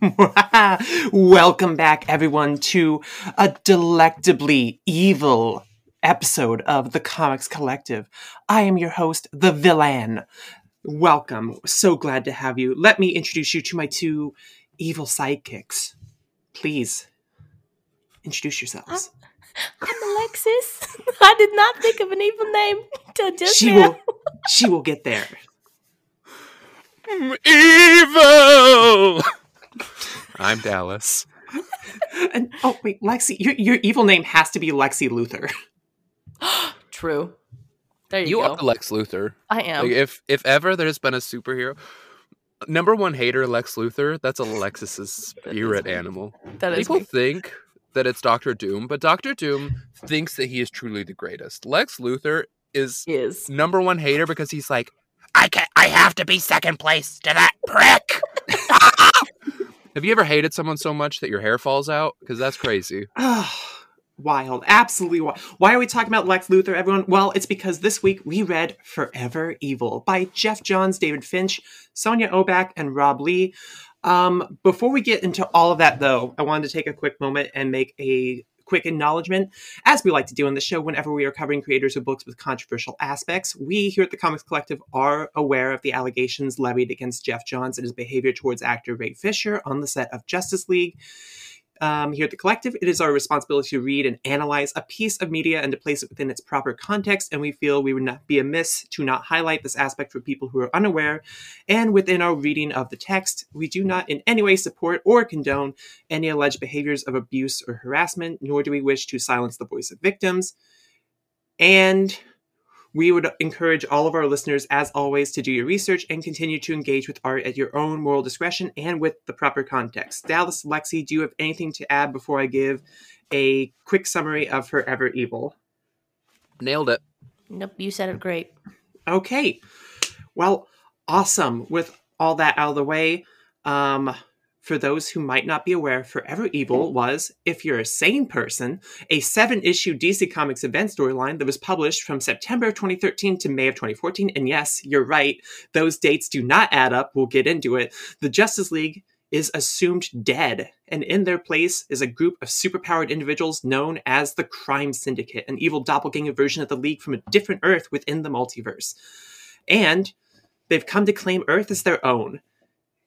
Welcome back, everyone, to a delectably evil episode of the Comics Collective. I am your host, the villain. Welcome. So glad to have you. Let me introduce you to my two evil sidekicks. Please introduce yourselves. Uh, I'm Alexis. I did not think of an evil name till just she now. will she will get there. Evil. I'm Dallas. And oh wait, Lexi, your your evil name has to be Lexi Luthor. True. There you, You go. are Lex Luthor. I am. Like if if ever there's been a superhero, number one hater Lex Luthor. That's Alexis's spirit animal. that is People me. think that it's Doctor Doom, but Doctor Doom thinks that he is truly the greatest. Lex Luthor is is. number one hater because he's like, I can not I have to be second place to that prick. Have you ever hated someone so much that your hair falls out? Because that's crazy. wild, absolutely wild. Why are we talking about Lex Luthor, everyone? Well, it's because this week we read Forever Evil by Geoff Johns, David Finch, Sonia Oback, and Rob Leigh. Um, before we get into all of that, though, I wanted to take a quick moment and make a quick acknowledgement. As we like to do on the show, whenever we are covering creators of books with controversial aspects, we here at the Comics Collective are aware of the allegations levied against Geoff Johns and his behavior towards actor Ray Fisher on the set of Justice League um, here at the collective, it is our responsibility to read and analyze a piece of media and to place it within its proper context. And we feel we would not be amiss to not highlight this aspect for people who are unaware. And within our reading of the text, we do not in any way support or condone any alleged behaviors of abuse or harassment, nor do we wish to silence the voice of victims. And we would encourage all of our listeners, as always, to do your research and continue to engage with art at your own moral discretion and with the proper context. Dallas, Lexi, do you have anything to add before I give a quick summary of Forever Evil? Nailed it. Nope, you said it great. Okay. Well, awesome. With all that out of the way, um, for those who might not be aware, Forever Evil hmm. was, if you're a sane person, a seven issue DC Comics event storyline that was published from September 2013 to May of 2014. And yes, you're right, those dates do not add up. We'll get into it. The Justice League is assumed dead, and in their place is a group of superpowered individuals known as the Crime Syndicate, an evil doppelganger version of the League from a different Earth within the multiverse. And they've come to claim Earth as their own.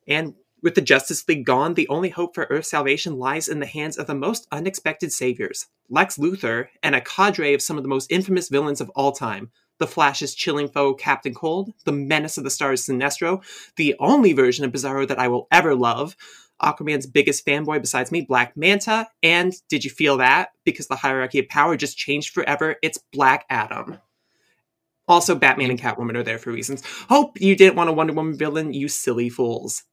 And with the Justice League gone, the only hope for Earth's salvation lies in the hands of the most unexpected saviors Lex Luthor and a cadre of some of the most infamous villains of all time. The Flash's chilling foe, Captain Cold, the menace of the stars, Sinestro, the only version of Bizarro that I will ever love, Aquaman's biggest fanboy besides me, Black Manta, and did you feel that? Because the hierarchy of power just changed forever, it's Black Adam. Also, Batman and Catwoman are there for reasons. Hope you didn't want a Wonder Woman villain, you silly fools.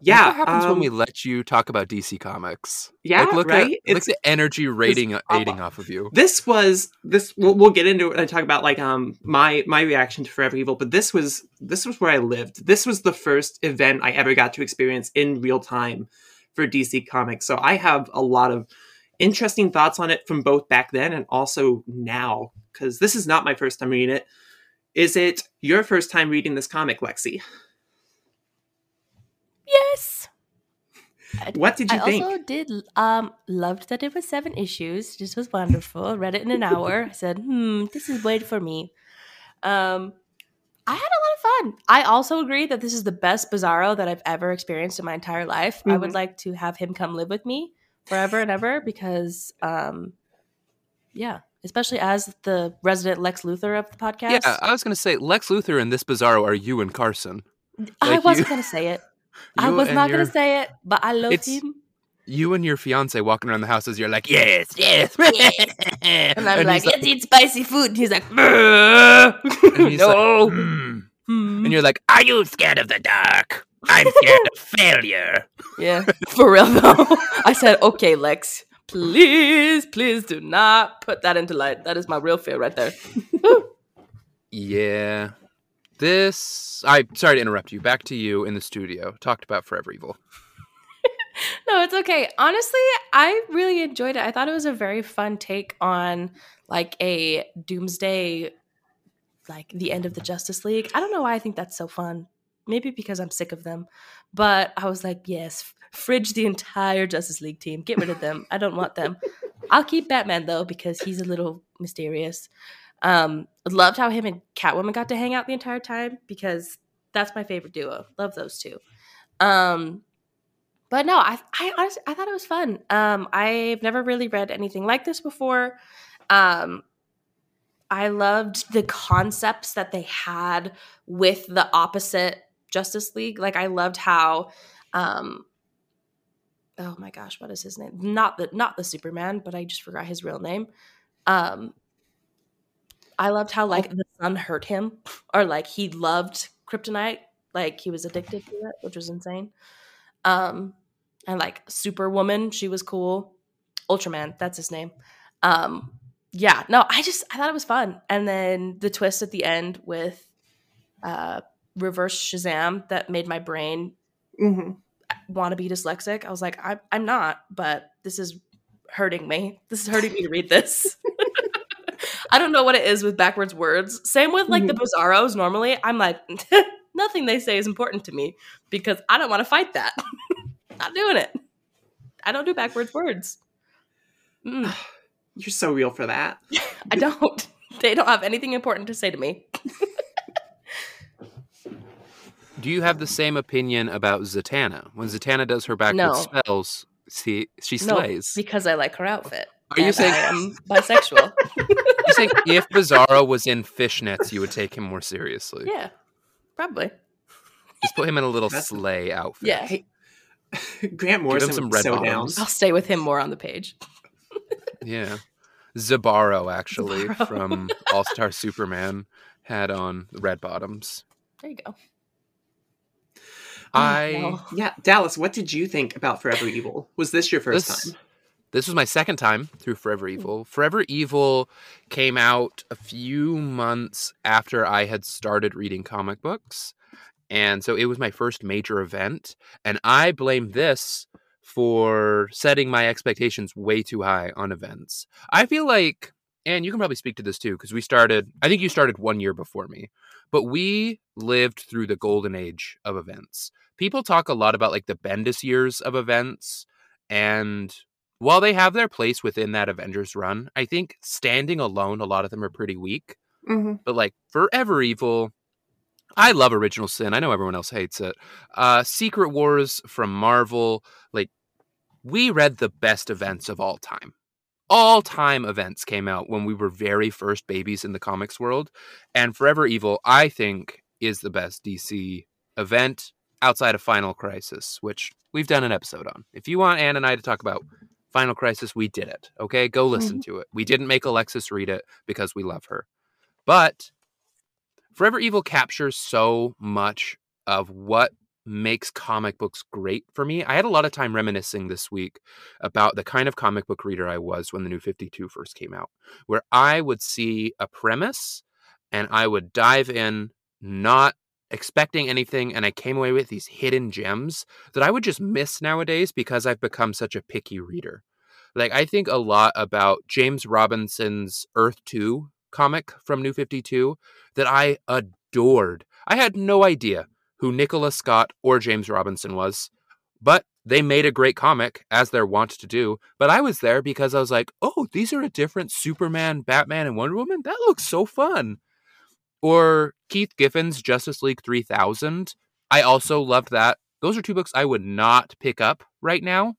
Yeah, what happens um, when we let you talk about DC Comics? Yeah, like, look right? At, look It's- at the energy rating aiding off of you. this was this we'll, we'll get into it and talk about like um my my reaction to forever evil but this was this was where i lived this was the first event i ever got to experience in real time for dc comics so i have a lot of interesting thoughts on it from both back then and also now because this is not my first time reading it is it your first time reading this comic lexi Yes. What did you I think I also did um loved that it was seven issues. This was wonderful. Read it in an hour. I said, hmm, this is weird for me. Um I had a lot of fun. I also agree that this is the best Bizarro that I've ever experienced in my entire life. I would Mhm. like to have him come live with me forever and ever because um yeah, especially as the resident Lex Luthor of the podcast. Yeah, I was gonna say Lex Luthor and this Bizarro are you and Carson. I wasn't you- gonna say it. I was not your- gonna say it, but I love him. You and your fiance walking around the house as you're like, yes, yes, And I'm And like, let's eat spicy food. And he's like, and he's like, no. "Hmm." Hmm. and you're like, are you scared of the dark? I'm scared of failure. yeah, for real though. I said, okay, Lex, please, please do not put that into light. That is my real fear right there. Yeah. This I sorry to interrupt you. Back to you in the studio. Talked about Forever Evil. No, it's okay. Honestly, I really enjoyed it. I thought it was a very fun take on like a doomsday, like the end of the Justice League. I don't know why I think that's so fun. maybe because I'm sick of them. But I was like, yes, fridge the entire Justice League team. Get rid of them. I don't want them. I'll keep Batman though because he's a little mysterious. Um, loved how him and Catwoman got to hang out the entire time because that's my favorite duo. Love those two. Um, but no, I I honestly I thought it was fun. Um, I've never really read anything like this before. Um, I loved the concepts that they had with the opposite Justice League. Like I loved how um oh my gosh, what is his name? Not the not the Superman, but I just forgot his real name. Um I loved how like the sun hurt him or like he loved kryptonite, like he was addicted to it, which was insane. Um and like Superwoman, she was cool. Ultraman, that's his name. Um yeah, no, I just I thought it was fun. And then the twist at the end with uh reverse Shazam that made my brain hmm want to be dyslexic. I was like, I'm, I'm not, but this is hurting me. This is hurting me to read this. I don't know what it is with backwards words. Same with like the Bizarros. Normally, I'm like, nothing they say is important to me because I don't want to fight that. not doing it. I don't do backwards words. Mm, You're so real for that. I don't. They don't have anything important to say to me. Do you have the same opinion about Zatanna? When Zatanna does her backwards No. spells, she she No, slays. because I like her outfit. Are you saying- I am bisexual? you think if Bizarro was in fishnets, you would take him more seriously? yeah, probably. Just put him in a little That's- sleigh outfit. Yeah, he- Grant Morrison some red so down. bottoms. I'll stay with him more on the page. Yeah. Zabaro actually Zabaro. from All Star Superman had on the red bottoms. There you go. I mm, no. Yeah, Dallas, what did you think about Forever Evil? Was this your first this, time? This was my second time through Forever hmm. Evil. Forever Evil came out a few months after I had started reading comic books. And so it was my first major event. And I blame this for setting my expectations way too high on events. I feel like, and you can probably speak to this too, because we started, I think you started one year before me, but we lived through the golden age of events. People talk a lot about like the Bendis years of events. And while they have their place within that Avengers run, I think standing alone, a lot of them are pretty weak. Mm-hmm. But like Forever Evil, I love Original Sin. I know everyone else hates it. Uh, Secret Wars from Marvel, like we read the best events of all time. All time events came out when we were very first babies in the comics world. And Forever Evil, I think, is the best DC event outside of Final Crisis, which we've done an episode on. If you want Anne and I to talk about Final Crisis, we did it. Okay, go listen mm-hmm. to it. We didn't make Alexis read it because we love her. But Forever Evil captures so much of what makes comic books great for me. I had a lot of time reminiscing this week about the kind of comic book reader I was when the new 52 first came out, where I would see a premise and I would dive in, not expecting anything, and I came away with these hidden gems that I would just miss nowadays because I've become such a picky reader. Like, I think a lot about James Robinson's Earth 2 comic from New 52 that I adored. I had no idea who Nicola Scott or James Robinson was, but they made a great comic, as they're wont to do. But I was there because I was like, oh, these are a different Superman, Batman, and Wonder Woman? That looks so fun. Or Keith Giffen's Justice League 3000. I also loved that. Those are two books I would not pick up right now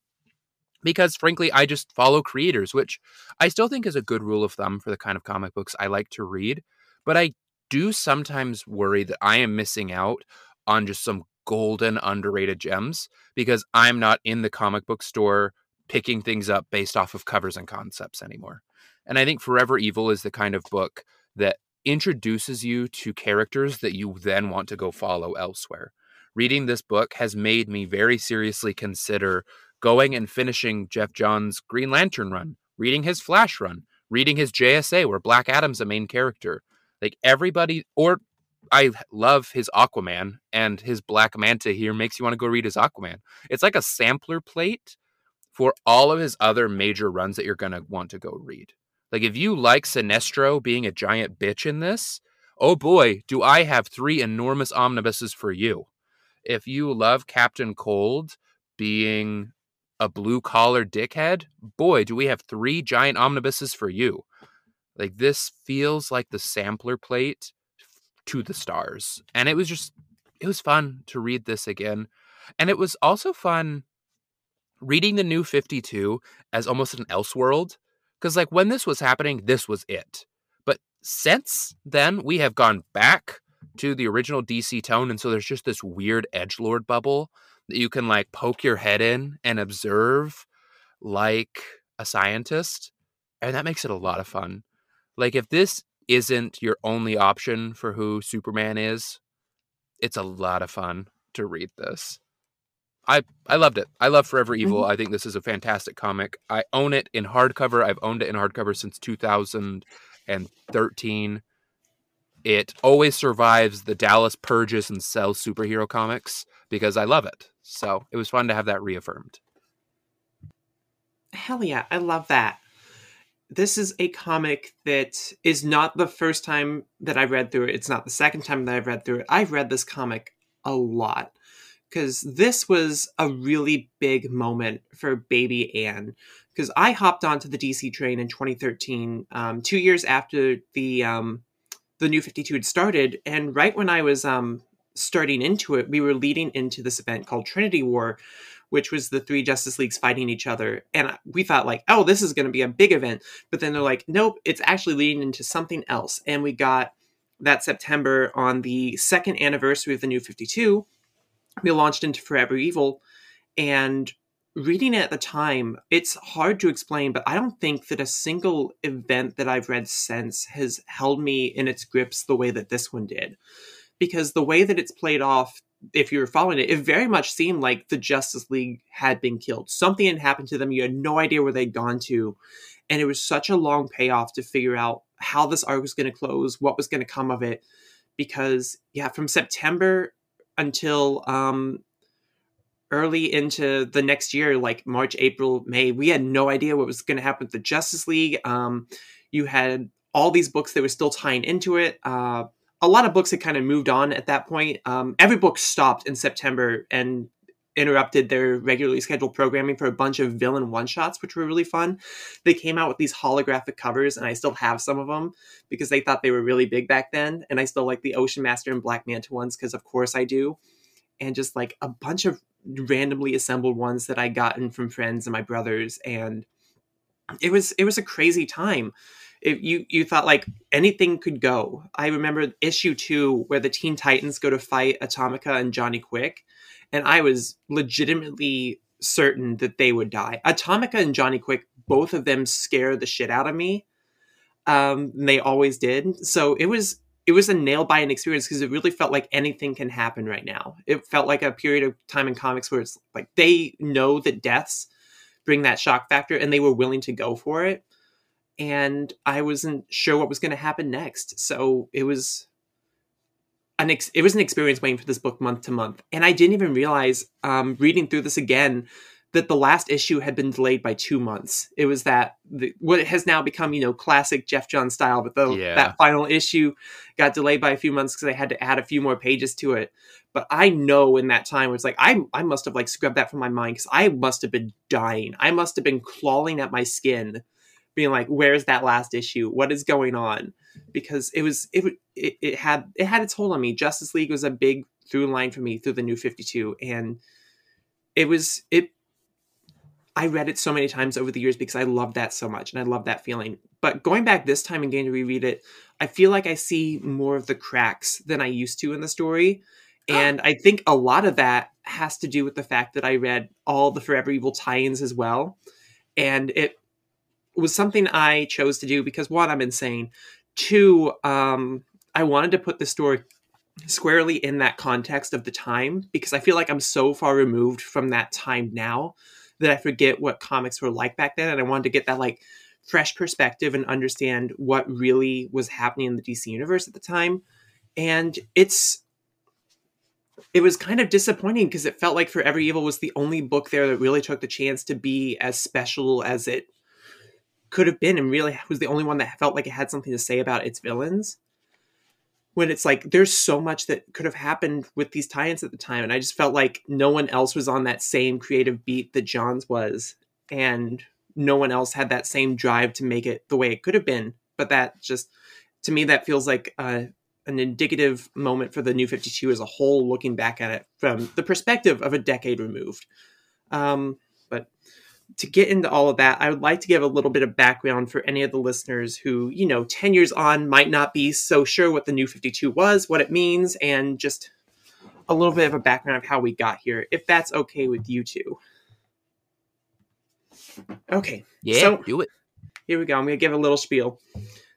because, frankly, I just follow creators, which I still think is a good rule of thumb for the kind of comic books I like to read. But I do sometimes worry that I am missing out on just some golden underrated gems because I'm not in the comic book store picking things up based off of covers and concepts anymore. And I think Forever Evil is the kind of book that introduces you to characters that you then want to go follow elsewhere. Reading this book has made me very seriously consider going and finishing Geoff Johns' Green Lantern run, reading his Flash run, reading his JSA where Black Adam's a main character. Like everybody, or I love his Aquaman and his Black Manta here makes you want to go read his Aquaman. It's like a sampler plate for all of his other major runs that you're going to want to go read. Like if you like Sinestro being a giant bitch in this, oh boy, do I have three enormous omnibuses for you. if you love Captain Cold being a blue collar dickhead, boy, do we have three giant omnibuses for you. Like this feels like the sampler plate to the stars. And it was just it was fun to read this again. And it was also fun reading the new 52 as almost an elseworld cuz like when this was happening, this was it. But since then, we have gone back to the original DC tone and so there's just this weird edge lord bubble that you can like poke your head in and observe like a scientist and that makes it a lot of fun. Like if this isn't your only option for who Superman is, it's a lot of fun to read this. I I loved it. I love Forever Evil. Mm-hmm. I think this is a fantastic comic. I own it in hardcover. I've owned it in hardcover since 2013. It always survives the Dallas purges and sells superhero comics because I love it. So it was fun to have that reaffirmed. Hell yeah, I love that this is a comic that is not the first time that I've read through it. It's not the second time that I've read through it. I've read this comic a lot because this was a really big moment for baby Anne. Because I hopped onto the DC train in 2013, um, two years after the um, the New 52 had started, and right when I was um, starting into it, we were leading into this event called Trinity War, which was the three Justice Leagues fighting each other. And we thought like, oh, this is going to be a big event. But then they're like, nope, it's actually leading into something else. And we got that September on the second anniversary of the New 52, we launched into Forever Evil. And reading it at the time, it's hard to explain, but I don't think that a single event that I've read since has held me in its grips the way that this one did. Because the way that it's played off if you were following it, it very much seemed like the Justice League had been killed. Something had happened to them. You had no idea where they'd gone to. And it was such a long payoff to figure out how this arc was going to close, what was going to come of it. Because, yeah, from September until um, early into the next year, like March, April, May, we had no idea what was going to happen with the Justice League. Um, you had all these books that were still tying into it. Uh, a lot of books had kind of moved on at that point. Um, every book stopped in September and interrupted their regularly scheduled programming for a bunch of villain one shots, which were really fun. They came out with these holographic covers, and I still have some of them because they thought they were really big back then. And I still like the Ocean Master and Black Manta ones because, of course, I do. And just like a bunch of randomly assembled ones that I gotten from friends and my brothers, and it was it was a crazy time if you you thought like anything could go. I remember issue two where the Teen Titans go to fight Atomica and Johnny Quick, and I was legitimately certain that they would die. Atomica and Johnny Quick, both of them scare the shit out of me. Um, they always did. So it was it was a nail biting experience because it really felt like anything can happen right now. It felt like a period of time in comics where it's like they know that deaths bring that shock factor and they were willing to go for it and I wasn't sure what was going to happen next. So it was an ex- it was an experience waiting for this book month to month, and I didn't even realize um, reading through this again that the last issue had been delayed by two months. It was that the, what has now become you know classic Geoff John style, but the, yeah. that final issue got delayed by a few months because they had to add a few more pages to it. But I know in that time it was like I I must have like scrubbed that from my mind because I must have been dying. I must have been clawing at my skin being like where's that last issue what is going on because it was it, it it had it had its hold on me. Justice league was a big through line for me through the new 52 and it was it i read it so many times over the years because i love that so much and i love that feeling. But going back this time and getting to reread it i feel like i see more of the cracks than i used to in the story. Oh. And i think a lot of that has to do with the fact that i read all the forever evil tie-ins as well. And it was something I chose to do because one, I'm insane. Two, um, I wanted to put the story squarely in that context of the time because I feel like I'm so far removed from that time now that I forget what comics were like back then, and I wanted to get that like fresh perspective and understand what really was happening in the DC universe at the time. And it's it was kind of disappointing because it felt like Forever Evil was the only book there that really took the chance to be as special as it could have been and really was the only one that felt like it had something to say about its villains. when it's like there's so much that could have happened with these tie-ins at the time and i just felt like no one else was on that same creative beat that john's was and no one else had that same drive to make it the way it could have been but that just to me that feels like uh, an indicative moment for the new 52 as a whole looking back at it from the perspective of a decade removed um, but to get into all of that, I would like to give a little bit of background for any of the listeners who, you know, 10 years on might not be so sure what the new 52 was, what it means, and just a little bit of a background of how we got here, if that's okay with you two. Okay. Yeah, so do it. here we go. I'm going to give a little spiel.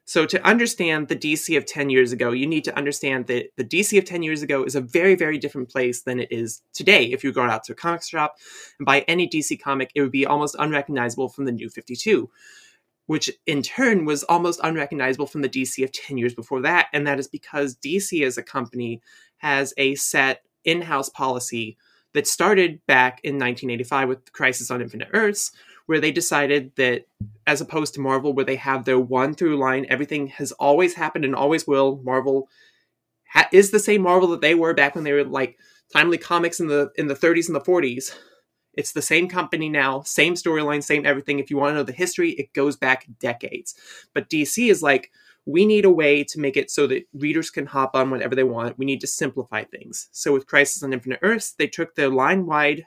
So, to understand the DC of 10 years ago, you need to understand that the DC of 10 years ago is a very, very different place than it is today. If you go out to a comic shop and buy any DC comic, it would be almost unrecognizable from the new 52, which in turn was almost unrecognizable from the DC of 10 years before that. And that is because DC as a company has a set in house policy that started back in 1985 with Crisis on Infinite Earths, where they decided that as opposed to Marvel, where they have their one through line, everything has always happened and always will. Marvel ha- is the same Marvel that they were back when they were like Timely Comics in the in the 30s and the 40s. It's the same company now, same storyline, same everything. If you want to know the history, it goes back decades. But DC is like, we need a way to make it so that readers can hop on whenever they want. We need to simplify things. So with Crisis on Infinite Earths, they took the line wide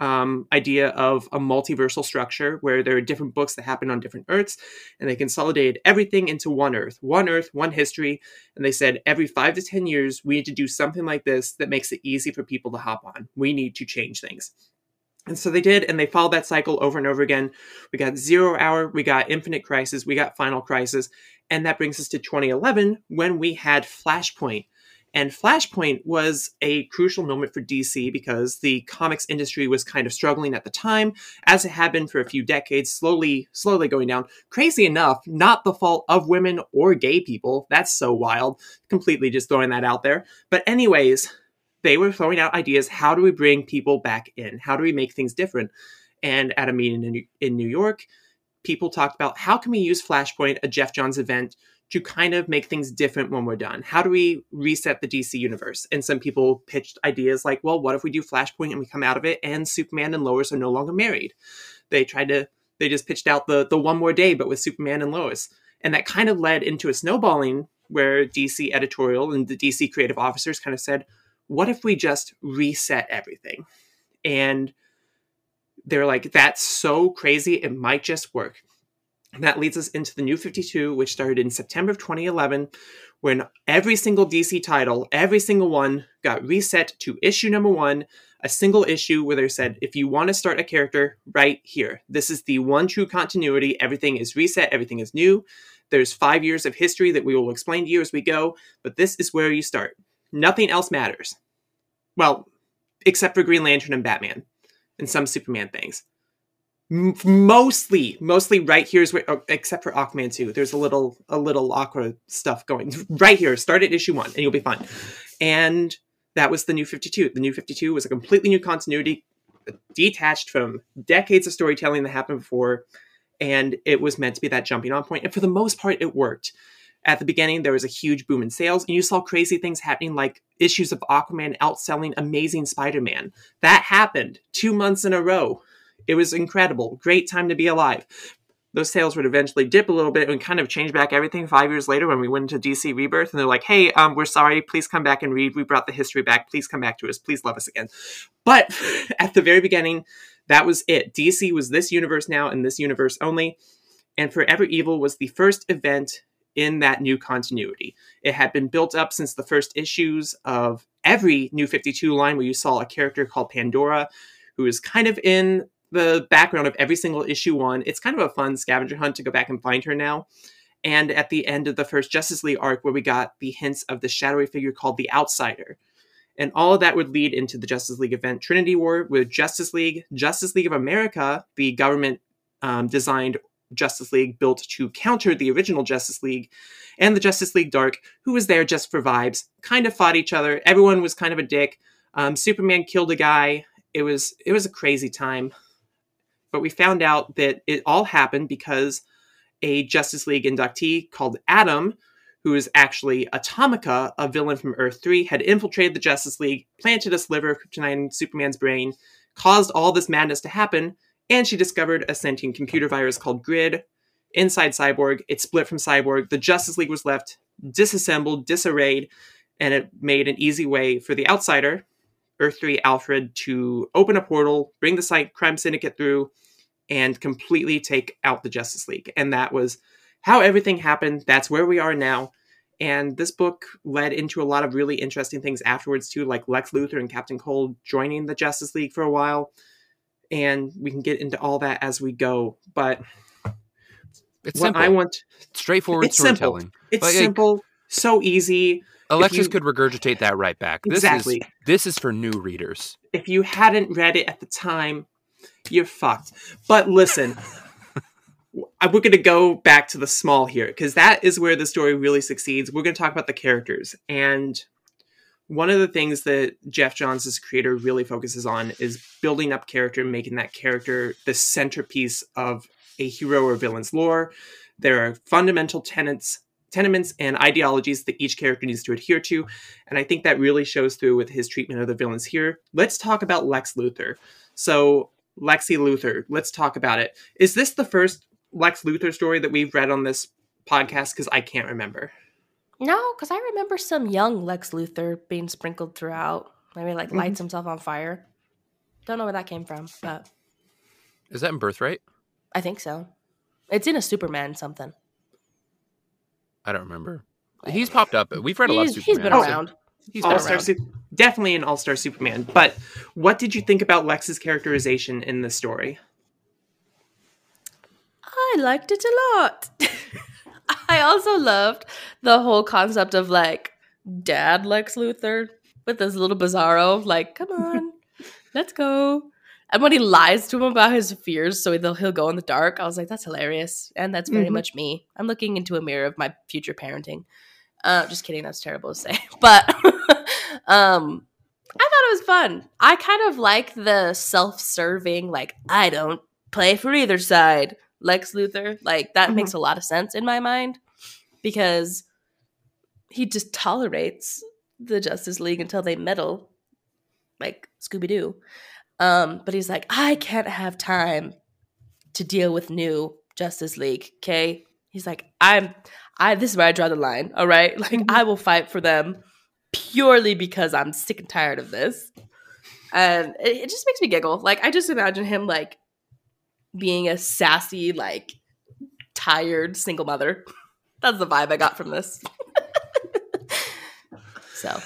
um, idea of a multiversal structure where there are different books that happen on different Earths, and they consolidated everything into one Earth, one Earth, one history. And they said every five to 10 years, we need to do something like this that makes it easy for people to hop on. We need to change things. And so they did, and they followed that cycle over and over again. We got Zero Hour, we got Infinite Crisis, we got Final Crisis, and that brings us to 2011 when we had Flashpoint. And Flashpoint was a crucial moment for DC because the comics industry was kind of struggling at the time, as it had been for a few decades, slowly, slowly going down. Crazy enough, not the fault of women or gay people. That's so wild. Completely just throwing that out there. But anyways, they were throwing out ideas. How do we bring people back in? How do we make things different? And at a meeting in, New York, people talked about how can we use Flashpoint, a Geoff Johns event, to kind of make things different when we're done. How do we reset the DC universe? And some people pitched ideas like, well, what if we do Flashpoint and we come out of it and Superman and Lois are no longer married? They tried to they just pitched out the the one more day but with Superman and Lois. And that kind of led into a snowballing where DC editorial and the DC creative officers kind of said, what if we just reset everything? And they're like, that's so crazy, it might just work. That leads us into the New 52, which started in September of 2011, when every single DC title, every single one, got reset to issue number one, a single issue where they said, if you want to start a character, right here. This is the one true continuity. Everything is reset, everything is new. There's five years of history that we will explain to you as we go, but this is where you start. Nothing else matters. Well, except for Green Lantern and Batman and some Superman things mostly mostly right here is where oh, except for aquaman 2 there's a little a little aqua stuff going right here. Start at issue one and you'll be fine. And that was the new 52 the new 52 was a completely new continuity uh, detached from decades of storytelling that happened before. And it was meant to be that jumping on point. And for the most part it worked. At the beginning there was a huge boom in sales and you saw crazy things happening like issues of aquaman outselling amazing spider-man. That happened two months in a row it was incredible. Great time to be alive. Those sales would eventually dip a little bit and kind of change back everything five years later when we went into DC Rebirth. And they're like, hey, um, we're sorry. Please come back and read. We brought the history back. Please come back to us. Please love us again. But at the very beginning, that was it. DC was this universe now and this universe only. And Forever Evil was the first event in that new continuity. It had been built up since the first issues of every New 52 line where you saw a character called Pandora, who is kind of in the background of every single issue one. It's kind of a fun scavenger hunt to go back and find her now. And at the end of the first Justice League arc, where we got the hints of the shadowy figure called the Outsider. And all of that would lead into the Justice League event Trinity War with Justice League, Justice League of America, the government um, designed Justice League built to counter the original Justice League, and the Justice League Dark, who was there just for vibes, kind of fought each other. Everyone was kind of a dick. Um, Superman killed a guy. It was it was a crazy time. But we found out that it all happened because a Justice League inductee called Adam, who is actually Atomica, a villain from Earth 3, had infiltrated the Justice League, planted a sliver of kryptonite in Superman's brain, caused all this madness to happen, and she discovered a sentient computer virus called Grid inside Cyborg. It split from Cyborg. The Justice League was left disassembled, disarrayed, and it made an easy way for the outsider, Earth 3 Alfred, to open a portal, bring the site crime syndicate through, and completely take out the Justice League. And that was how everything happened. That's where we are now. And this book led into a lot of really interesting things afterwards, too, like Lex Luthor and Captain Cold joining the Justice League for a while. And we can get into all that as we go. But it's what simple. I want straightforward it's simple. storytelling. It's Like, simple, so easy. Alexis you- could regurgitate that right back. This Exactly. is this is for new readers. If you hadn't read it at the time, you're fucked. But listen, we're going to go back to the small here because that is where the story really succeeds. We're going to talk about the characters. And one of the things that Geoff Johns, as creator, really focuses on is building up character and making that character the centerpiece of a hero or villain's lore. There are fundamental tenets, tenements, and ideologies that each character needs to adhere to. And I think that really shows through with his treatment of the villains here. Let's talk about Lex Luthor. So, Lexi Luthor, let's talk about it. Is this the first Lex Luthor story that we've read on this podcast? Because I can't remember. No, because I remember some young Lex Luthor being sprinkled throughout. Maybe like lights mm-hmm. himself on fire. Don't know where that came from, but Is that in Birthright? I think so. It's in a Superman something. I don't remember. He's popped up. We've read a lot of Superman. He's been around. He's been All Star, around. Su- definitely an All Star Superman. But what did you think about Lex's characterization in this story? I liked it a lot. I also loved the whole concept of like dad Lex Luthor with this little bizarro, like, come on, let's go. And when he lies to him about his fears, so he'll, he'll go in the dark, I was like, that's hilarious. And that's very Mhm. much me. I'm looking into a mirror of my future parenting. Uh, just kidding, that's terrible to say. But um, I thought it was fun. I kind of like the self serving, like, I don't play for either side. Lex Luthor. Like that Mhm. makes a lot of sense in my mind because he just tolerates the Justice League until they meddle, like Scooby Doo. Um, but he's like, I can't have time to deal with new Justice League. Okay, he's like, I'm, I. This is where I draw the line. All right, like Mhm. I will fight for them purely because I'm sick and tired of this, and it, it just makes me giggle. Like I just imagine him like being a sassy, like tired single mother. That's the vibe I got from this. so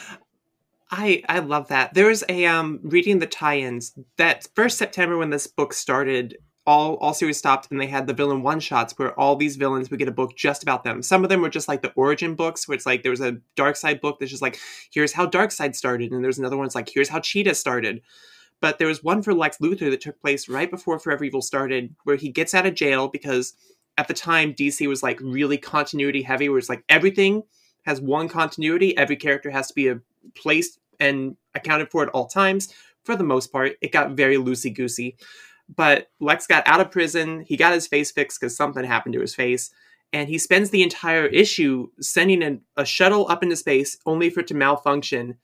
I I love that. There was a um reading the tie-ins that first September when this book started. All all series stopped and they had the villain one shots where all these villains would get a book just about them. Some of them were just like the origin books, where it's like there was a Darkseid book that's just like here's how Darkseid started, and there's another one that's like here's how Cheetah started. But there was one for Lex Luthor that took place right before Forever Evil started, where he gets out of jail because at the time DC was like really continuity heavy, where it's like everything has one continuity, every character has to be a placed and accounted for at all times. For the most part, it got very loosey goosey. But Lex got out of prison. He got his face fixed because something happened to his face. And he spends the entire issue sending a, a shuttle up into space only for it to malfunction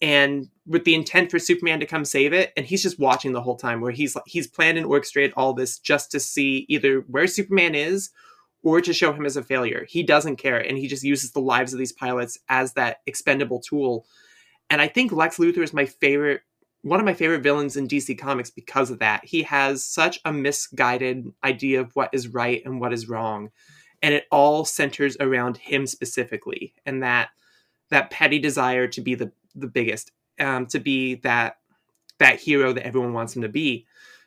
and with the intent for Superman to come save it. And he's just watching the whole time where he's he's planned and orchestrated all this just to see either where Superman is or to show him as a failure. He doesn't care. And he just uses the lives of these pilots as that expendable tool. And I think Lex Luthor is my favorite, one of my favorite villains in DC Comics because of that. He has such a misguided idea of what is right and what is wrong. And it all centers around him specifically and that that petty desire to be the, the biggest, um, to be that that hero that everyone wants him to be.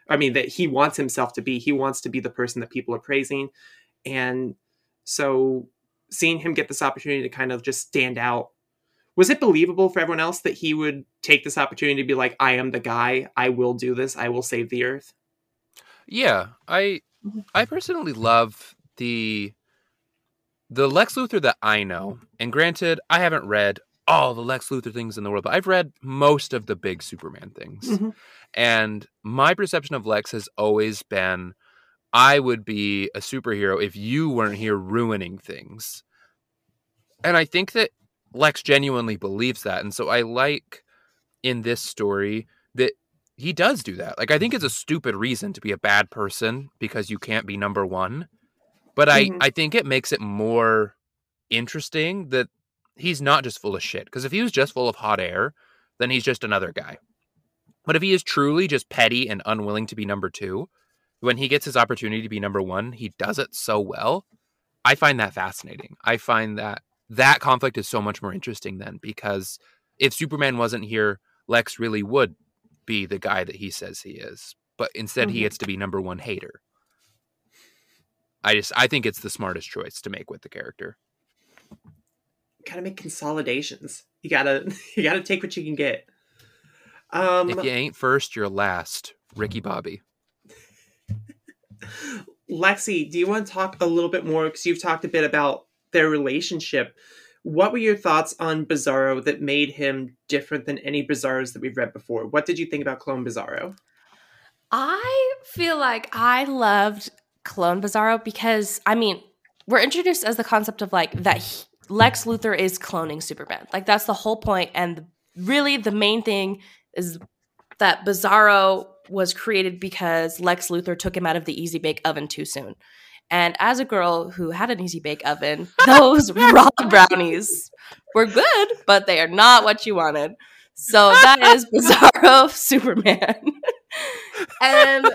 I mean, that he wants himself to be. He wants to be the person that people are praising. And so seeing him get this opportunity to kind of just stand out was it believable for everyone else that he would take this opportunity to be like i am the guy i will do this i will save the earth Yeah, I Mhm. I personally love the the Lex Luthor that I know. And granted, I haven't read all the Lex Luthor things in the world, but I've read most of the big Superman things. Mhm. And my perception of Lex has always been I would be a superhero if you weren't here ruining things. And I think that Lex genuinely believes that. And so I like in this story that he does do that. Like I think it's a stupid reason to be a bad person because you can't be number 1. But I Mhm. I think it makes it more interesting that he's not just full of shit because if he was just full of hot air, then he's just another guy. But if he is truly just petty and unwilling to be number 2, when he gets his opportunity to be number 1, he does it so well. I find that fascinating. I find that that conflict is so much more interesting then because if Superman wasn't here, Lex really would be the guy that he says he is. But instead, he Mhm. gets to be number one hater. I just I think it's the smartest choice to make with the character. Gotta make consolidations. You gotta you gotta take what you can get. Um if you ain't first, you're last. Ricky Bobby. Lexi, do you want to talk a little bit more? Because you've talked a bit about their relationship. What were your thoughts on Bizarro that made him different than any Bizarros that we've read before? What did you think about Clone Bizarro? I feel like I loved Clone Bizarro because I mean, we're introduced as the concept of like that he- Lex Luthor is cloning Superman. Like that's the whole point and really the main thing is that Bizarro was created because Lex Luthor took him out of the easy bake oven too soon. And as a girl who had an easy bake oven, those raw brownies were good, but they are not what you wanted. So that is Bizarro Superman. and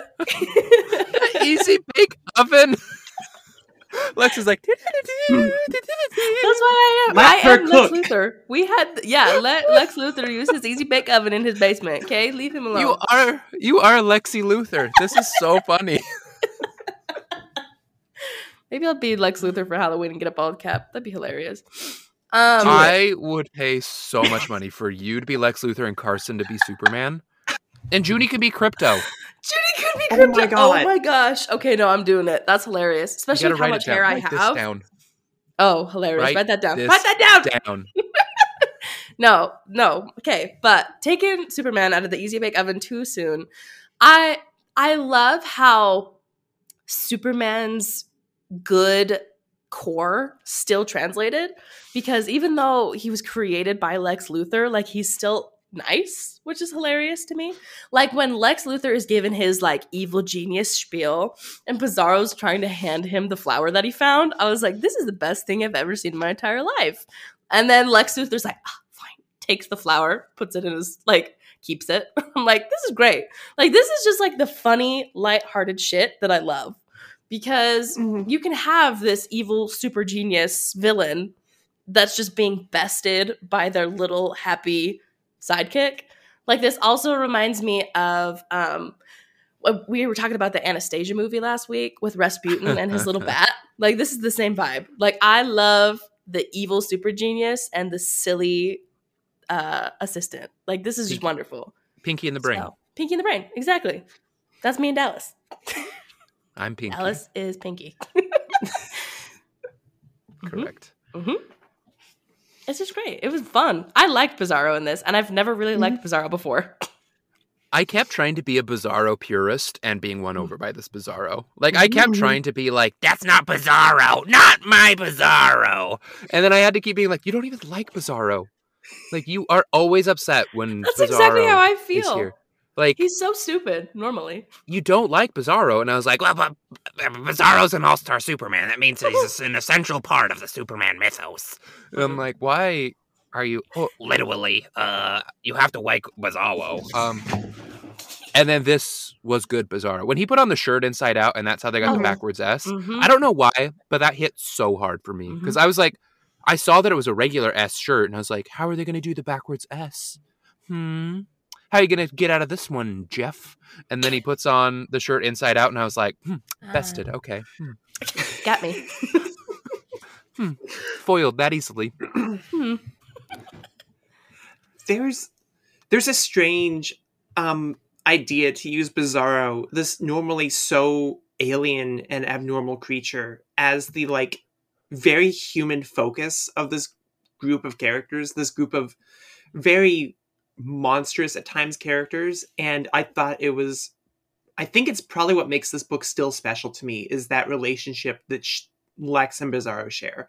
Easy bake oven. Lex is like. Hmm. That's why I am. Let I am Lex. Luthor. We had, yeah, let Lex Luthor use his easy bake oven in his basement. Okay, leave him alone. You are you are Lexi Luthor. This is so funny. Maybe I'll be Lex Luthor for Halloween and get a bald cap. That'd be hilarious. Um, I would pay so much money for you to be Lex Luthor and Carson to be Superman. And Junie could be Krypto. Judy could be Oh Krypto. my Oh my gosh. Okay, no, I'm doing it. That's hilarious. Especially with how much it down. hair I Write this have. down. Oh, hilarious. Write Write that down. Write that down. Down. No, no. Okay, but taking Superman out of the easy bake oven too soon. I I love how Superman's good core still translated because even though he was created by Lex Luthor, like he's still nice, which is hilarious to me. Like when Lex Luthor is given his like evil genius spiel and Bizarro's trying to hand him the flower that he found, I was like, this is the best thing I've ever seen in my entire life. And then Lex Luthor's like, ah, fine, takes the flower, puts it in his like keeps it. I'm like, this is great. Like this is just like the funny, lighthearted shit that I love. Because Mhm. you can have this evil super genius villain that's just being bested by their little happy sidekick. Like this also reminds me of um uh, we were talking about the Anastasia movie last week with Rasputin and his little bat. Like this is the same vibe. Like I love the evil super genius and the silly uh assistant. Like this is just wonderful. Pinky in the brain. So, Pinky in the brain. Exactly. That's me and Dallas. I'm Pinky. Alice is Pinky. Correct. hmm It's just great. It was fun. I liked Bizarro in this, and I've never really liked Bizarro before. I kept trying to be a Bizarro purist and being won over by this Bizarro. Like I kept Mhm. trying to be like, "That's not Bizarro, not my Bizarro," and then I had to keep being like, "You don't even like Bizarro. Like you are always upset when That's Bizarro exactly how I is feel. Like He's so stupid normally. you don't like Bizarro," and I was like, "Well, but Bizarro's an all-star Superman. That means he's an essential part of the Superman mythos." And I'm like, "Why are you oh, literally? Uh, you have to like Bizarro." Um, and then this was good Bizarro when he put on the shirt inside out, and that's how they got Oh. the backwards S. Mhm. I don't know why, but that hit so hard for me because I was like, I saw that it was a regular S shirt, and I was like, how are they going to do the backwards S? Hmm. How are you going to get out of this one, Jeff? And then he puts on the shirt inside out, and I was like, hmm, bested. Okay. Hmm. Got me. Foiled that easily. Hmm. there's there's a strange um idea to use bizarro this normally so alien and abnormal creature as the like very human focus of this group of characters this group of very monstrous at times characters and i thought it was i think it's probably what makes this book still special to me is that relationship that sh- Lex and Bizarro share.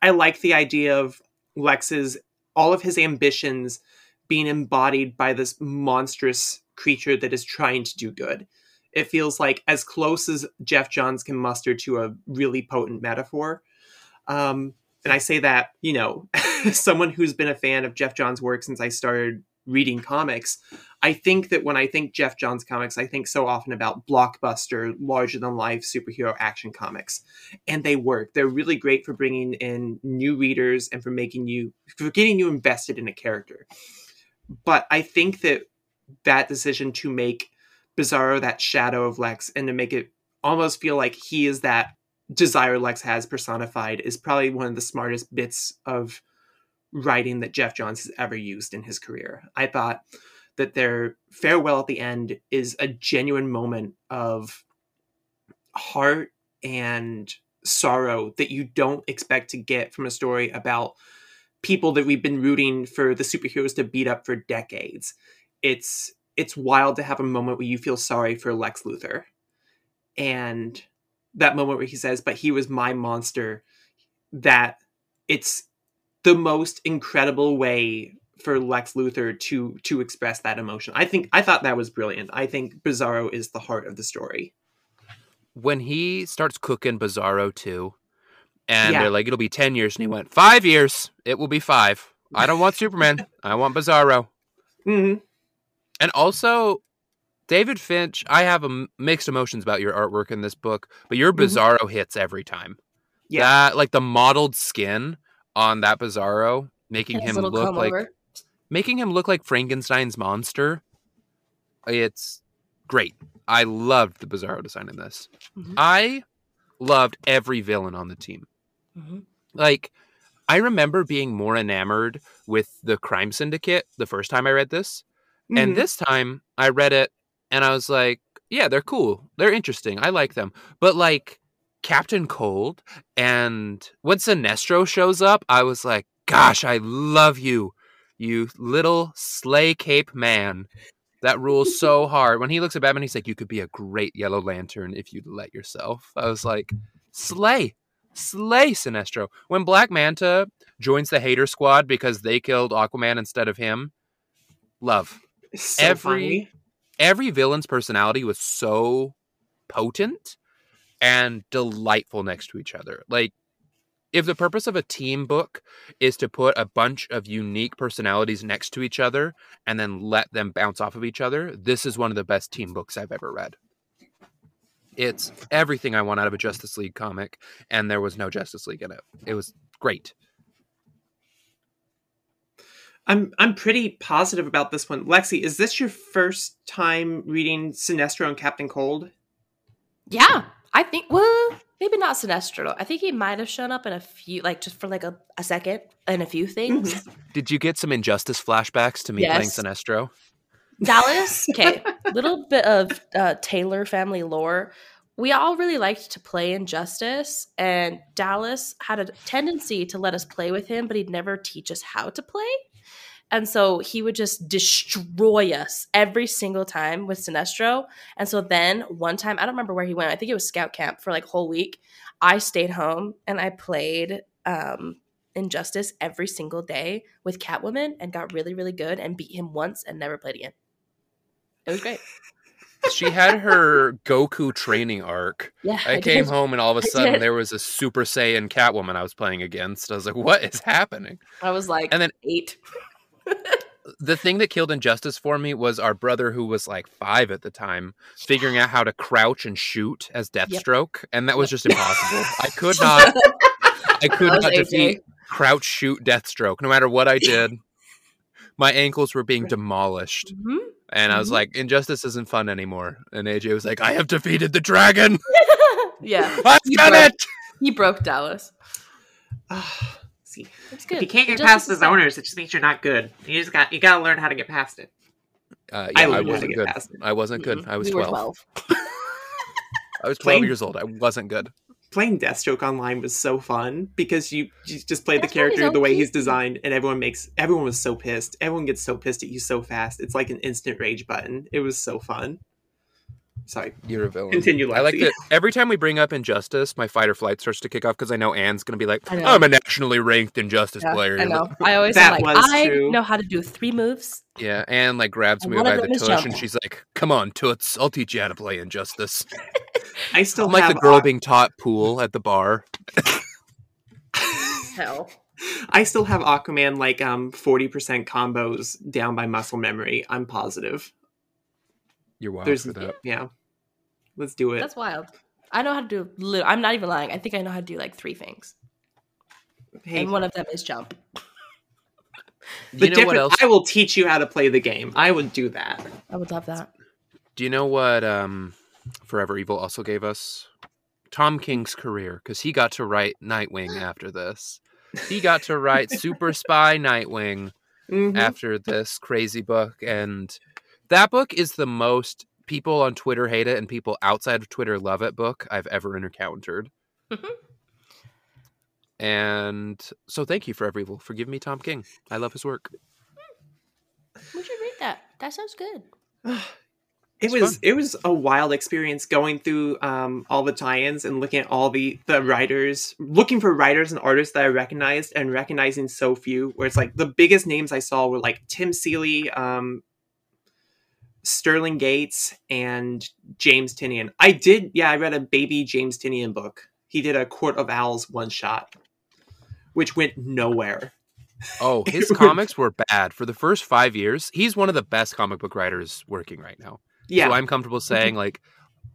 I like the idea of Lex's all of his ambitions being embodied by this monstrous creature that is trying to do good. It feels like as close as Geoff Johns can muster to a really potent metaphor. Um, and I say that, you know, someone who's been a fan of Geoff Johns' work since I started reading comics, I think that when I think Geoff Johns comics, I think so often about blockbuster, larger than life superhero action comics. And they work. They're really great for bringing in new readers and for making you, for getting you invested in a character. But I think that that decision to make Bizarro that shadow of Lex and to make it almost feel like he is that desire Lex has personified is probably one of the smartest bits of writing that Geoff Johns has ever used in his career. I thought that their farewell at the end is a genuine moment of heart and sorrow that you don't expect to get from a story about people that we've been rooting for the superheroes to beat up for decades. It's it's wild to have a moment where you feel sorry for Lex Luthor. And that moment where he says, "But he was my monster." That it's the most incredible way for Lex Luthor to to express that emotion. I think I thought that was brilliant. I think Bizarro is the heart of the story. When he starts cooking Bizarro too, and yeah. they're like, "It'll be ten years," and he went, five years. It will be five. I don't want Superman. I want Bizarro." Mm-hmm. And also, David Finch. I have a mixed emotions about your artwork in this book, but your mm-hmm. Bizarro mm-hmm. hits every time. Yeah, that, like the mottled skin on that Bizarro, making him look like over. making him look like Frankenstein's monster. It's great. I loved the Bizarro design in this. Mm-hmm. I loved every villain on the team. Mm-hmm. Like, I remember being more enamored with the Crime Syndicate the first time I read this. Mm-hmm. And this time I read it and I was like, yeah, they're cool. They're interesting. I like them. But like Captain Cold and when Sinestro shows up, I was like, gosh, I love you, you little slay cape man. That rules so hard. When he looks at Batman, he's like, you could be a great Yellow Lantern if you'd let yourself. I was like, slay, slay Sinestro. When Black Manta joins the hater squad because they killed Aquaman instead of him, love. So every funny. every villain's personality was so potent and delightful next to each other. Like, if the purpose of a team book is to put a bunch of unique personalities next to each other and then let them bounce off of each other, this is one of the best team books I've ever read. It's everything I want out of a Justice League comic, and there was no Justice League in it. It was great. I'm I'm pretty positive about this one. Lexi, is this your first time reading Sinestro and Captain Cold? Yeah. I think well, maybe not Sinestro. I think he might have shown up in a few, like just for like a, a second in a few things. Mm-hmm. Did you get some Injustice flashbacks to me yes. playing Sinestro? Dallas, okay, little bit of uh, Taylor family lore. We all really liked to play Injustice, and Dallas had a tendency to let us play with him, but he'd never teach us how to play. And so he would just destroy us every single time with Sinestro. And so then one time, I don't remember where he went. I think it was scout camp for like whole week. I stayed home and I played um, Injustice every single day with Catwoman and got really, really good and beat him once and never played again. It was great. she had her Goku training arc. Yeah, I, I came did. home and all of a sudden there was a Super Saiyan Catwoman I was playing against. I was like, "What is happening?" I was like, and then eight the thing that killed Injustice for me was our brother, who was like five at the time, figuring out how to crouch and shoot as Deathstroke, yep. and that was just impossible. I could not, I could not AJ. defeat crouch shoot Deathstroke, no matter what I did. My ankles were being demolished, mm-hmm. and I was mm-hmm. like, "Injustice isn't fun anymore." And AJ was like, "I have defeated the dragon." yeah, I've done it. He broke Dallas. See, it's good. If you can't get past his owners, it just means you're not good. You just got you got to learn how to get past it. Uh, yeah, I, I wasn't good. I wasn't good. I was we 12. 12. I was 12 playing, years old. I wasn't good. Playing Deathstroke online was so fun because you, you just play the character the way he's designed, and everyone makes everyone was so pissed. Everyone gets so pissed at you so fast. It's like an instant rage button. It was so fun. Sorry. You're a villain. Continue, I like that every time we bring up injustice, my fight or flight starts to kick off because I know Anne's going to be like, I know. I'm a nationally ranked injustice Yeah, player. I know. I always That am like, was I true. know how to do three moves. Yeah, Anne like grabs And me by the them is and she's like, Come on, Toots, I'll teach you how to play injustice. I still I'm like have the girl Aqu- being taught pool at the bar. Hell. I still have Aquaman like um 40% combos down by muscle memory. I'm positive. You're wild There's for that. yeah. Let's do it. That's wild. I know how to do. li- I'm not even lying. I think I know how to do like three things, hey, and one of them is jump. You know what else? I will teach you how to play the game. I would do that. I would love that. Do you know what um, Forever Evil also gave us? Tom King's career, because he got to write Nightwing after this. He got to write Super Spy Nightwing Mhm. after this crazy book. And that book is the most people on Twitter hate it and people outside of Twitter love it book I've ever encountered. Mhm. and so thank you, Forever Evil, for giving me Tom King. I love his work. We should read that. That sounds good. It It's was fun. it was a wild experience going through um, all the tie-ins and looking at all the the writers, looking for writers and artists that I recognized and recognizing so few. Where it's like the biggest names I saw were like Tim Seeley, um, Sterling Gates, and James Tynion. I did, yeah, I read a baby James Tynion book. He did a Court of Owls one shot, which went nowhere. Oh, his comics were bad for the first five years. He's one of the best comic book writers working right now. Yeah, So I'm comfortable saying like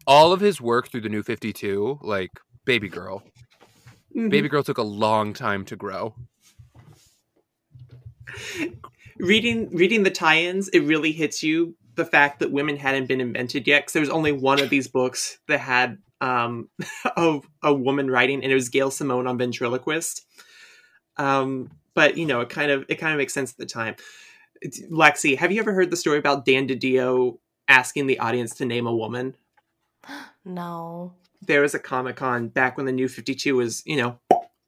all of his work through the new 52, like Baby Girl. Mhm. Baby Girl took a long time to grow. reading reading the tie-ins it really hits you the fact that women hadn't been invented yet because there was only one of these books that had um a, a woman writing and it was gail simone on ventriloquist. Um but you know it kind of it kind of makes sense at the time. It's- lexi have you ever heard the story about dan didio asking the audience to name a woman? No. there was a Comic Con back when the New Fifty Two was, you know,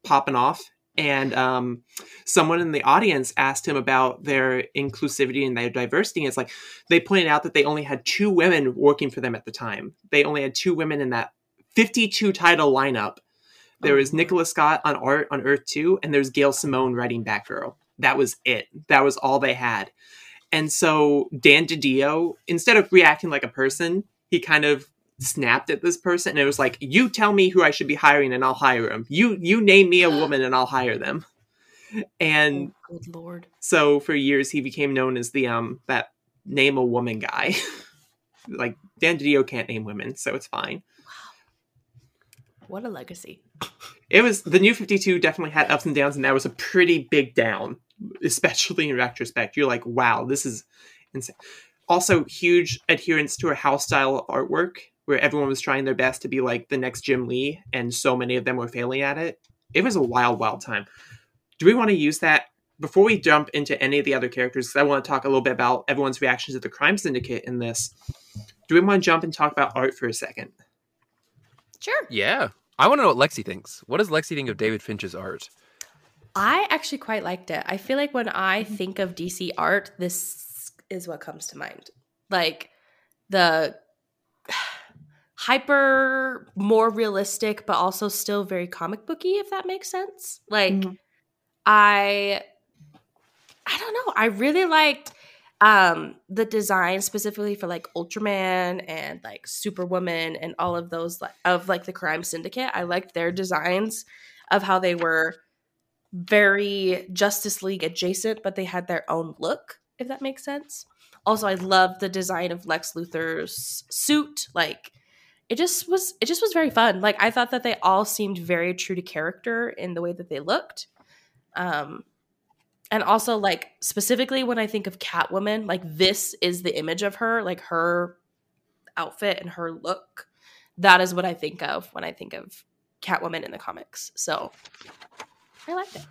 popping off, and um, someone in the audience asked him about their inclusivity and their diversity. And it's like they pointed out that they only had two women working for them at the time. They only had two women in that fifty-two title lineup. There Oh, was. Nicola Scott on Art on Earth Two, and there's Gail Simone writing Batgirl. That was it. That was all they had. And so Dan DiDio, instead of reacting like a person, he kind of snapped at this person and it was like, "You tell me who I should be hiring, and I'll hire him. You you name me a woman, and I'll hire them." And Oh, good lord. so for years he became known as the um that name a woman guy. like Dan DiDio can't name women, so it's fine. Wow. What a legacy. It was the new 52 definitely had ups and downs, and that was a pretty big down, especially in retrospect. You're like, wow, this is insane. Also, huge adherence to a house style of artwork where everyone was trying their best to be like the next Jim Lee, and so many of them were failing at it. It was a wild, wild time. Do we want to use that before we jump into any of the other characters? Because I want to talk a little bit about everyone's reactions to the Crime Syndicate in this. Do we want to jump and talk about art for a second? Sure. Yeah. I want to know what Lexi thinks. What does Lexi think of David Finch's art? I actually quite liked it. I feel like when I mm-hmm. think of DC art, this is what comes to mind. Like the hyper more realistic but also still very comic booky if that makes sense. Like Mhm. I I don't know. I really liked um the design specifically for like Ultraman and like Superwoman and all of those like of like the crime syndicate. I liked their designs of how they were very Justice League adjacent, but they had their own look, if that makes sense. Also, I love the design of Lex Luthor's suit. Like it just was it just was very fun. Like I thought that they all seemed very true to character in the way that they looked. Um and also like specifically when I think of Catwoman, like this is the image of her, like her outfit and her look. That is what I think of when I think of Catwoman in the comics. So I liked it.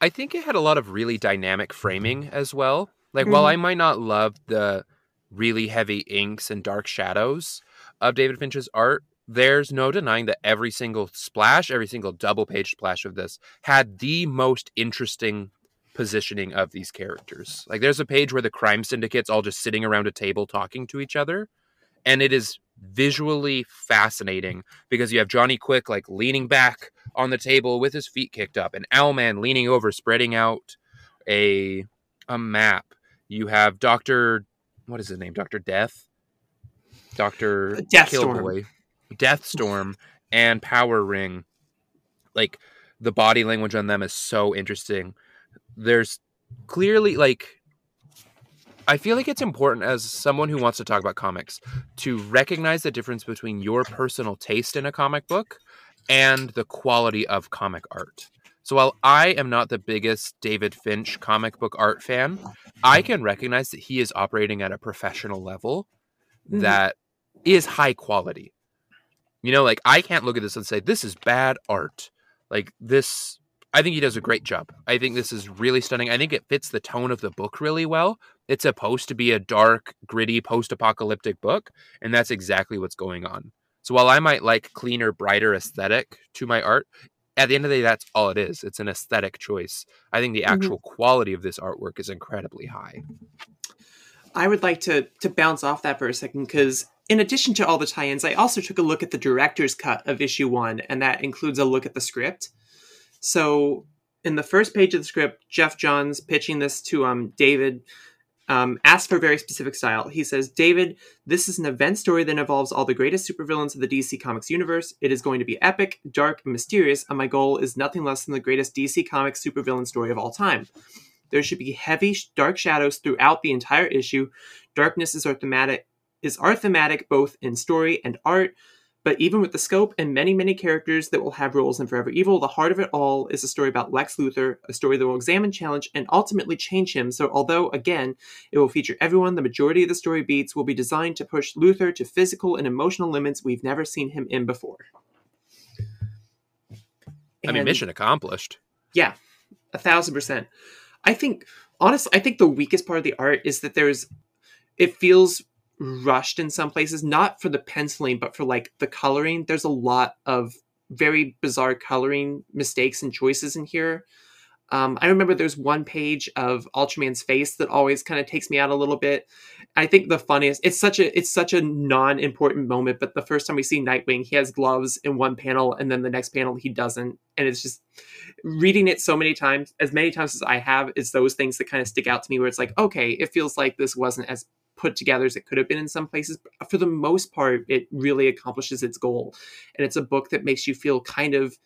I think it had a lot of really dynamic framing as well. Like, while I might not love the really heavy inks and dark shadows of David Finch's art, there's no denying that every single splash, every single double page splash of this had the most interesting positioning of these characters. Like, there's a page where the crime syndicate's all just sitting around a table talking to each other. and it is visually fascinating because you have Johnny Quick like leaning back on the table with his feet kicked up, and Owlman leaning over, spreading out a a map. You have Doctor, what is his name? Doctor Death, Doctor Deathstorm, Deathstorm, and Power Ring. Like the body language on them is so interesting. There's clearly like I feel like it's important as someone who wants to talk about comics to recognize the difference between your personal taste in a comic book and the quality of comic art. So while I am not the biggest David Finch comic book art fan, I can recognize that he is operating at a professional level Mhm. that is high quality. You know, like I can't look at this and say this is bad art. Like this I think he does a great job. I think this is really stunning. I think it fits the tone of the book really well. It's supposed to be a dark, gritty, post-apocalyptic book, and that's exactly what's going on. So while I might like cleaner, brighter aesthetic to my art, at the end of the day, that's all it is. It's an aesthetic choice. I think the Mhm. actual quality of this artwork is incredibly high. I would like to to bounce off that for a second because in addition to all the tie-ins, I also took a look at the director's cut of issue one, and that includes a look at the script. So in the first page of the script, Geoff Johns pitching this to um David um, asked for a very specific style. He says, David, this is an event story that involves all the greatest supervillains of the DC Comics universe. It is going to be epic, dark, and mysterious, and my goal is nothing less than the greatest DC Comics supervillain story of all time. There should be heavy, dark shadows throughout the entire issue. Darkness is our thematic is our thematic both in story and art. But even with the scope and many, many characters that will have roles in Forever Evil, the heart of it all is a story about Lex Luthor, a story that will examine, challenge, and ultimately change him. So, although, again, it will feature everyone, the majority of the story beats will be designed to push Luthor to physical and emotional limits we've never seen him in before. I mean, And- mission accomplished. yeah, a thousand percent. I think, honestly, I think the weakest part of the art is that there's, it feels rushed in some places, not for the penciling, but for like the coloring. There's a lot of very bizarre coloring mistakes and choices in here. Um, I remember there's one page of Ultraman's face that always kind of takes me out a little bit. I think the funniest it's such a it's such a non-important moment, but the first time we see Nightwing, he has gloves in one panel, and then the next panel he doesn't, and it's just reading it so many times, as many times as I have, it's those things that kind of stick out to me where it's like, okay, it feels like this wasn't as put together as it could have been in some places. But for the most part, it really accomplishes its goal. And it's a book that makes you feel kind of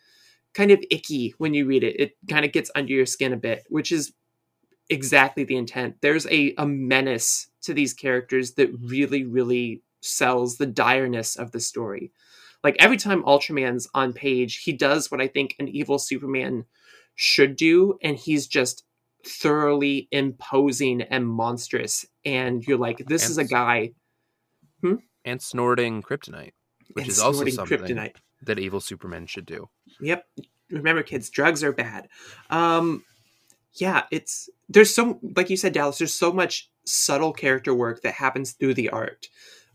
kind of icky when you read it. It kind of gets under your skin a bit, which is exactly the intent. There's a, a menace to these characters that really, really sells the direness of the story. Like every time Ultraman's on page, he does what I think an evil Superman should do, and he's just thoroughly imposing and monstrous. And you're like, this And is a guy hmm? And snorting kryptonite, which and is also something kryptonite. That evil Superman should do. Yep. Remember, kids, drugs are bad. Um, yeah, it's there's so like you said, Dallas. There's so much subtle character work that happens through the art.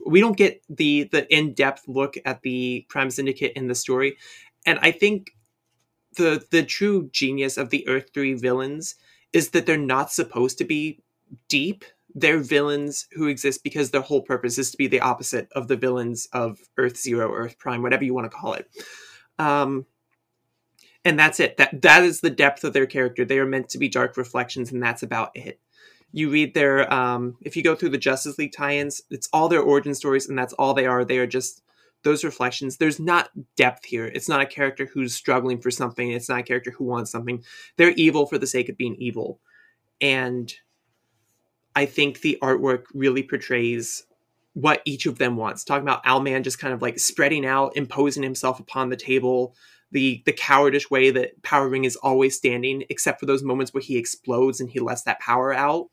We don't get the the in depth look at the crime syndicate in the story, and I think the the true genius of the Earth Three villains is that they're not supposed to be deep. They're villains who exist because their whole purpose is to be the opposite of the villains of Earth Zero, Earth Prime, whatever you want to call it. Um, and that's it. That that is the depth of their character. They are meant to be dark reflections, and that's about it. You read their um, if you go through the Justice League tie-ins, it's all their origin stories, and that's all they are. They are just those reflections. There's not depth here. It's not a character who's struggling for something. It's not a character who wants something. They're evil for the sake of being evil, and I think the artwork really portrays what each of them wants. Talking about Owlman just kind of like spreading out, imposing himself upon the table, the the cowardish way that Power Ring is always standing, except for those moments where he explodes and he lets that power out,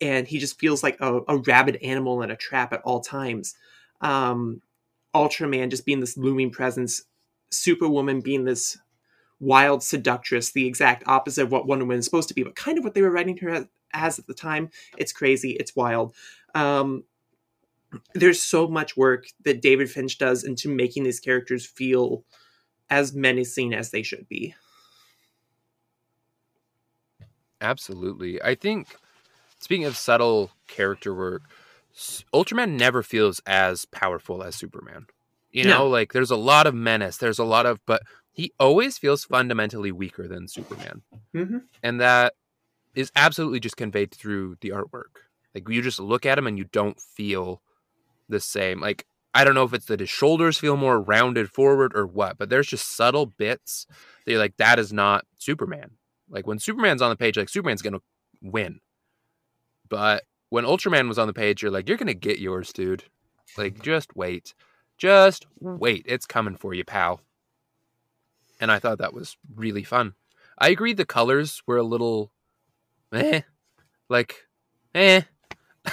and he just feels like a, a rabid animal in a trap at all times. Um, Ultraman just being this looming presence, Superwoman being this wild seductress, the exact opposite of what Wonder Woman is supposed to be, but kind of what they were writing her as, at the time. It's crazy, it's wild. Um, there's so much work that David Finch does into making these characters feel as menacing as they should be. Absolutely. I think speaking of subtle character work, Ultraman never feels as powerful as Superman. You No. know, like there's a lot of menace, there's a lot of, but he always feels fundamentally weaker than Superman. hmm And that is absolutely just conveyed through the artwork. Like you just look at him and you don't feel the same. Like I don't know if it's that his shoulders feel more rounded forward or what, but there's just subtle bits that you're like, that is not Superman. Like when Superman's on the page, like Superman's gonna win. But when Ultraman was on the page, you're like, you're gonna get yours, dude. Like just wait. Just wait. It's coming for you, pal. And I thought that was really fun. I agree the colors were a little eh. Like eh.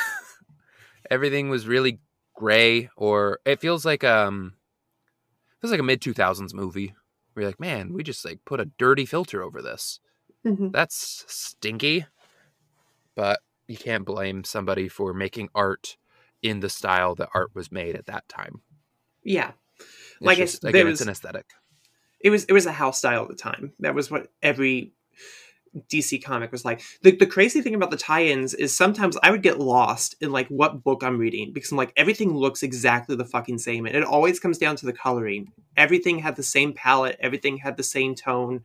Everything was really gray or it feels like um feels like a mid 2000s movie where you're like, "Man, we just like put a dirty filter over this." hmm That's stinky. But you can't blame somebody for making art in the style that art was made at that time. Yeah, It's Like just, again, there it's was- an aesthetic. it was it was a house style at the time. That was what every DC comic was like. The the crazy thing about the tie-ins is sometimes I would get lost in like what book I'm reading because I'm like everything looks exactly the fucking same and it always comes down to the coloring. Everything had the same palette, everything had the same tone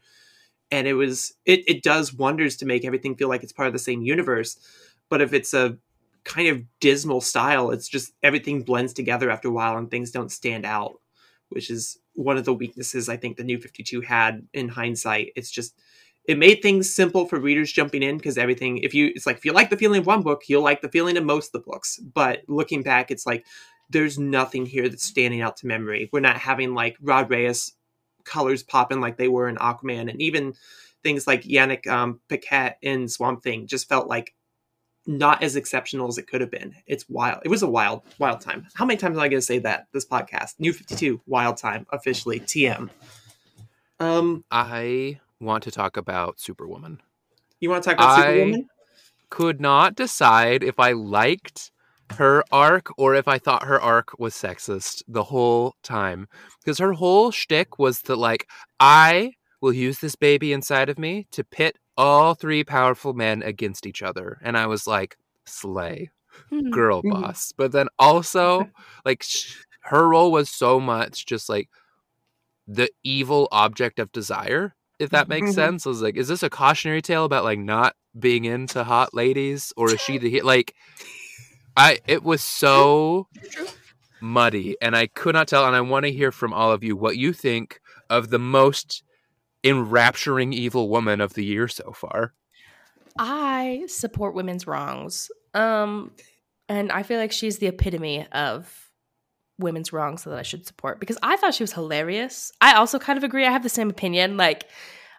and it was it it does wonders to make everything feel like it's part of the same universe. But if it's a kind of dismal style, it's just everything blends together after a while and things don't stand out, which is one of the weaknesses I think the new 52 had in hindsight. It's just it made things simple for readers jumping in because everything if you it's like if you like the feeling of one book, you'll like the feeling of most of the books. But looking back, it's like there's nothing here that's standing out to memory. We're not having like Rod Reyes colors popping like they were in Aquaman, and even things like Yannick um, Paquette in Swamp Thing just felt like not as exceptional as it could have been. It's wild. It was a wild, wild time. How many times am I going to say that this podcast? New 52, wild time, officially TM. Um, I want to talk about Superwoman. you want to talk about I- Superwoman? Could not decide if I liked her arc or if I thought her arc was sexist the whole time. Because her whole shtick was that, like, I will use this baby inside of me to pit all three powerful men against each other. And I was like, slay, Hmm. girl Mhm. boss. But then also, like, sh- her role was so much just like the evil object of desire, if that makes Mhm. sense. I was like, is this a cautionary tale about like not being into hot ladies, or is she the he- like? I it was so muddy, and I could not tell. And I want to hear from all of you what you think of the most enrapturing evil woman of the year so far. I support women's wrongs. Um and I feel like she's the epitome of women's wrongs that I should support because I thought she was hilarious. I also kind of agree. I have the same opinion. Like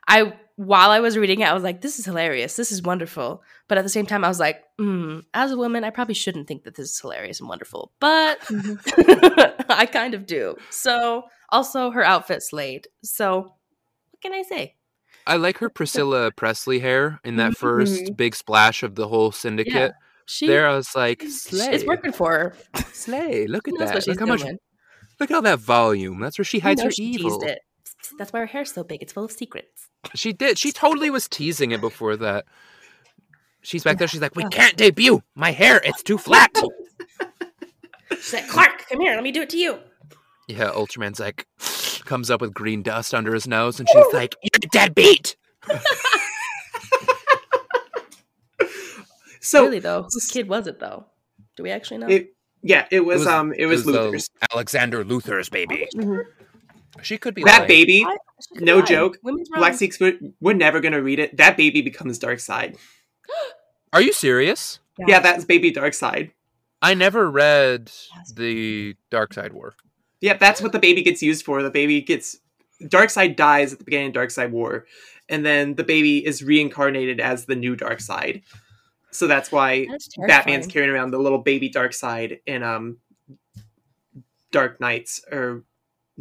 I while I was reading it, I was like, this is hilarious. This is wonderful. But at the same time, I was like, mm, as a woman, I probably shouldn't think that this is hilarious and wonderful. But I kind of do. So also her outfit slayed. So what can I say? I like her Priscilla Presley hair in that Mhm. first big splash of the whole syndicate. She there, I was like, it's working for her. slay. Look at that. Look how much. Look at all that volume. That's where she hides her she evil. teased it. That's why her hair's so big. It's full of secrets. She did. She totally was teasing it before that. She's back there. She's like, "We can't debut my hair. It's too flat." She's like, Clark, come here. Let me do it to you. yeah, Ultraman's like, comes up with green dust under his nose, and she's like, "You're deadbeat." So really though, whose kid was it though? Do we actually know? it, yeah, it was, was- um, it was, uh, Luthor's. Alexander Luthor's baby. Mhm. She could be That lying. baby, I- no lie. joke. Women's Black wrongs. Six, we're, we're never gonna read it. That baby becomes Darkseid. Are you serious? Yeah, that's baby Darkseid. I never read the Darkseid War. Yep, that's what the baby gets used for. The baby gets Darkseid dies at the beginning of Darkseid War, and then the baby is reincarnated as the new Darkseid. So that's why That's Batman's carrying around the little baby Darkseid in um Dark Nights or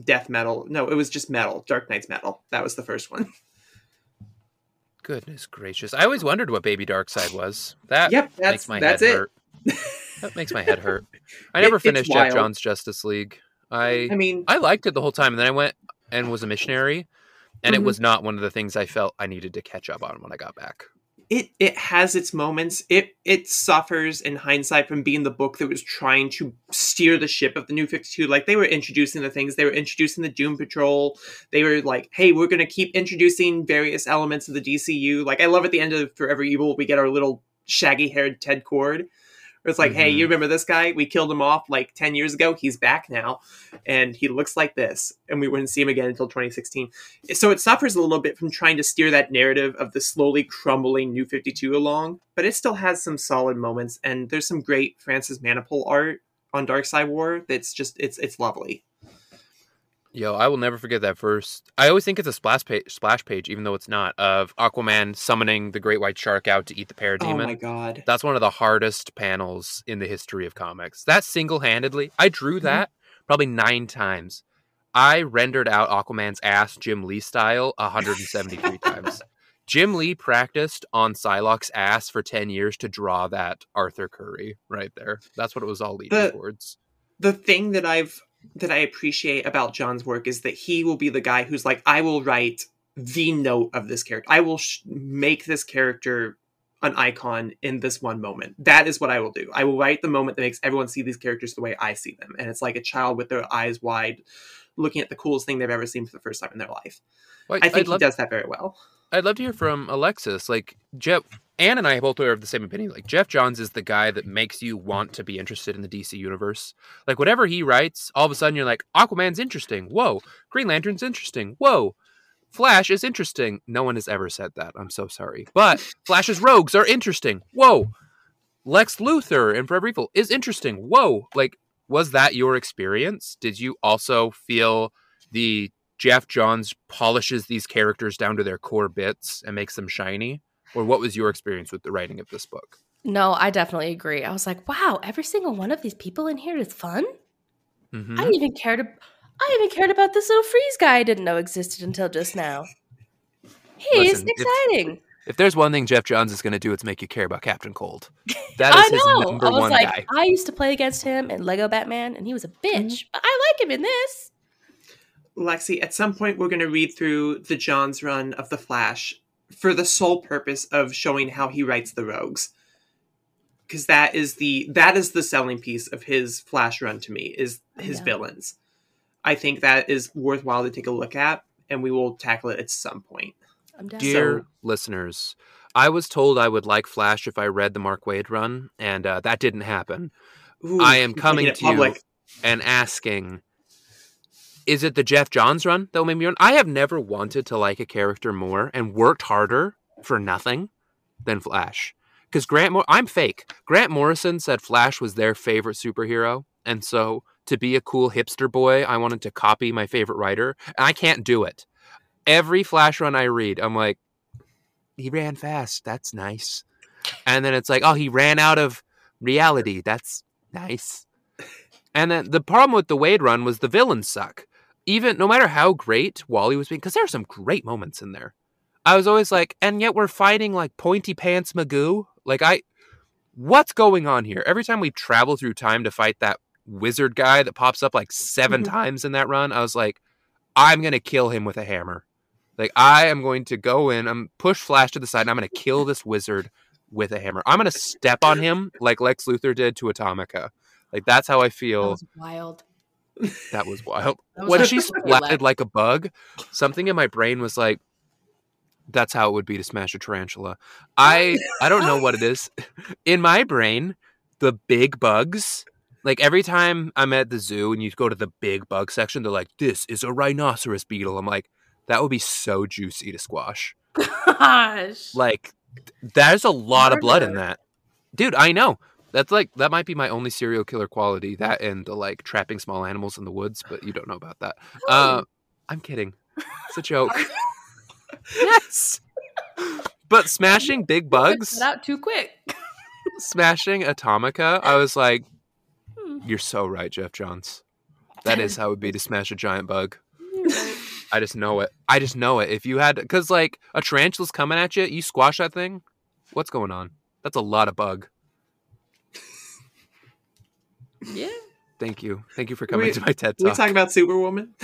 Death Metal. No, it was just Metal. Dark Nights Metal. That was the first one. Goodness gracious! I always wondered what Baby Darkseid was. That yep, that's makes my that's head it. hurt. That makes my head hurt. I never it's finished Geoff wild. Johns' Justice League. I I mean, I liked it the whole time, and then I went and was a missionary, and Mhm. it was not one of the things I felt I needed to catch up on when I got back. It it has its moments. It it suffers in hindsight from being the book that was trying to steer the ship of the New Fifty Two. Like they were introducing the things, they were introducing the Doom Patrol. They were like, "Hey, we're going to keep introducing various elements of the DCU." Like I love at the end of Forever Evil, we get our little shaggy haired Ted Kord. It's like, hey, Mhm. you remember this guy? We killed him off like 10 years ago. He's back now. And he looks like this. And we wouldn't see him again until 2016. So it suffers a little bit from trying to steer that narrative of the slowly crumbling New 52 along, but it still has some solid moments. And there's some great Francis Manapul art on Darkseid War that's just, it's it's lovely. Yo, I will never forget that first. I always think it's a splash page, splash page, even though it's not, of Aquaman summoning the great white shark out to eat the parademon. Oh my god. That's one of the hardest panels in the history of comics. That single handedly, I drew Mm-hmm. that probably nine times. I rendered out Aquaman's ass Jim Lee style 173 times. Jim Lee practiced on Psylocke's ass for 10 years to draw that Arthur Curry right there. That's what it was all leading The- towards. the thing that I've that I appreciate about Johns' work is that he will be the guy who's like, I will write the note of this character. I will sh- make this character an icon in this one moment. That is what I will do. I will write the moment that makes everyone see these characters the way I see them, and it's like a child with their eyes wide, looking at the coolest thing they've ever seen for the first time in their life. Well, I think I'd he love, does that very well. I'd love to hear from Alexis. Like Geoff, Anne and I both are of the same opinion. Like Geoff Johns is the guy that makes you want to be interested in the DC universe. Like whatever he writes, all of a sudden you're like, Aquaman's interesting. Whoa, Green Lantern's interesting. Whoa, Flash is interesting. No one has ever said that. I'm so sorry, but Flash's rogues are interesting. Whoa, Lex Luthor in Forever Evil is interesting. Whoa, like was that your experience? Did you also feel the Geoff Johns polishes these characters down to their core bits and makes them shiny? Or what was your experience with the writing of this book? No, I definitely agree. I was like, wow, every single one of these people in here is fun. Mhm. I even cared. ab- I even cared about this little freeze guy I didn't know existed until just now. He's Listen, exciting. If there's one thing Geoff Johns is going to do, it's make you care about Captain Cold. That I is his number I was one like, guy. I used to play against him in Lego Batman, and he was a bitch. Mm-hmm. But I like him in this. Lexi, at some point we're going to read through the Johns run of the Flash for the sole purpose of showing how he writes the rogues. Because that is the that is the selling piece of his Flash run to me is his Yeah. villains. I think that is worthwhile to take a look at, and we will tackle it at some point. I'm down. Dear So- listeners, I was told I would like Flash if I read the Mark Waid run, and uh, that didn't happen. Ooh, I am coming it to you and asking is it the Geoff Johns run that will make me run? I have never wanted to like a character more and worked harder for nothing than Flash. Because Grant, Mor- I'm fake. Grant Morrison said Flash was their favorite superhero, and so to be a cool hipster boy, I wanted to copy my favorite writer, and I can't do it. Every Flash run I read, I'm like, he ran fast. That's nice. And then it's like, oh, he ran out of reality. That's nice. And then the problem with the Waid run was the villains suck. Even no matter how great Wally was being, because there are some great moments in there. I was always like, and yet we're fighting like pointy pants Magoo. Like I, what's going on here? Every time we travel through time to fight that wizard guy that pops up like 7 Mhm. times in that run, I was like, I'm gonna kill him with a hammer. Like I am going to go in, I'm push Flash to the side, and I'm gonna kill this wizard with a hammer. I'm gonna step on him like Lex Luthor did to Atomica. Like that's how I feel. That was wild. That was wild. That was when she splatted like a bug, something in my brain was like, "That's how it would be to smash a tarantula." I I don't know what it is. In my brain, the big bugs. Like every time I'm at the zoo and you go to the big bug section, they're like, "This is a rhinoceros beetle." I'm like, "That would be so juicy to squash." Gosh. Like, there's a lot of blood in that, dude. I know. That's like that might be my only serial killer quality. That and the like trapping small animals in the woods, but you don't know about that. Uh, I'm kidding. It's a joke. yes. But smashing big bugs, out too quick. smashing Atomica, I was like, Hmm. "You're so right, Geoff Johns. That is how it would be to smash a giant bug." I just know it. I just know it. If you had, because like a tarantula's coming at you, you squash that thing. What's going on? That's a lot of bug. yeah. Thank you. Thank you for coming We- to my TED Talk. we talk. talk about Superwoman?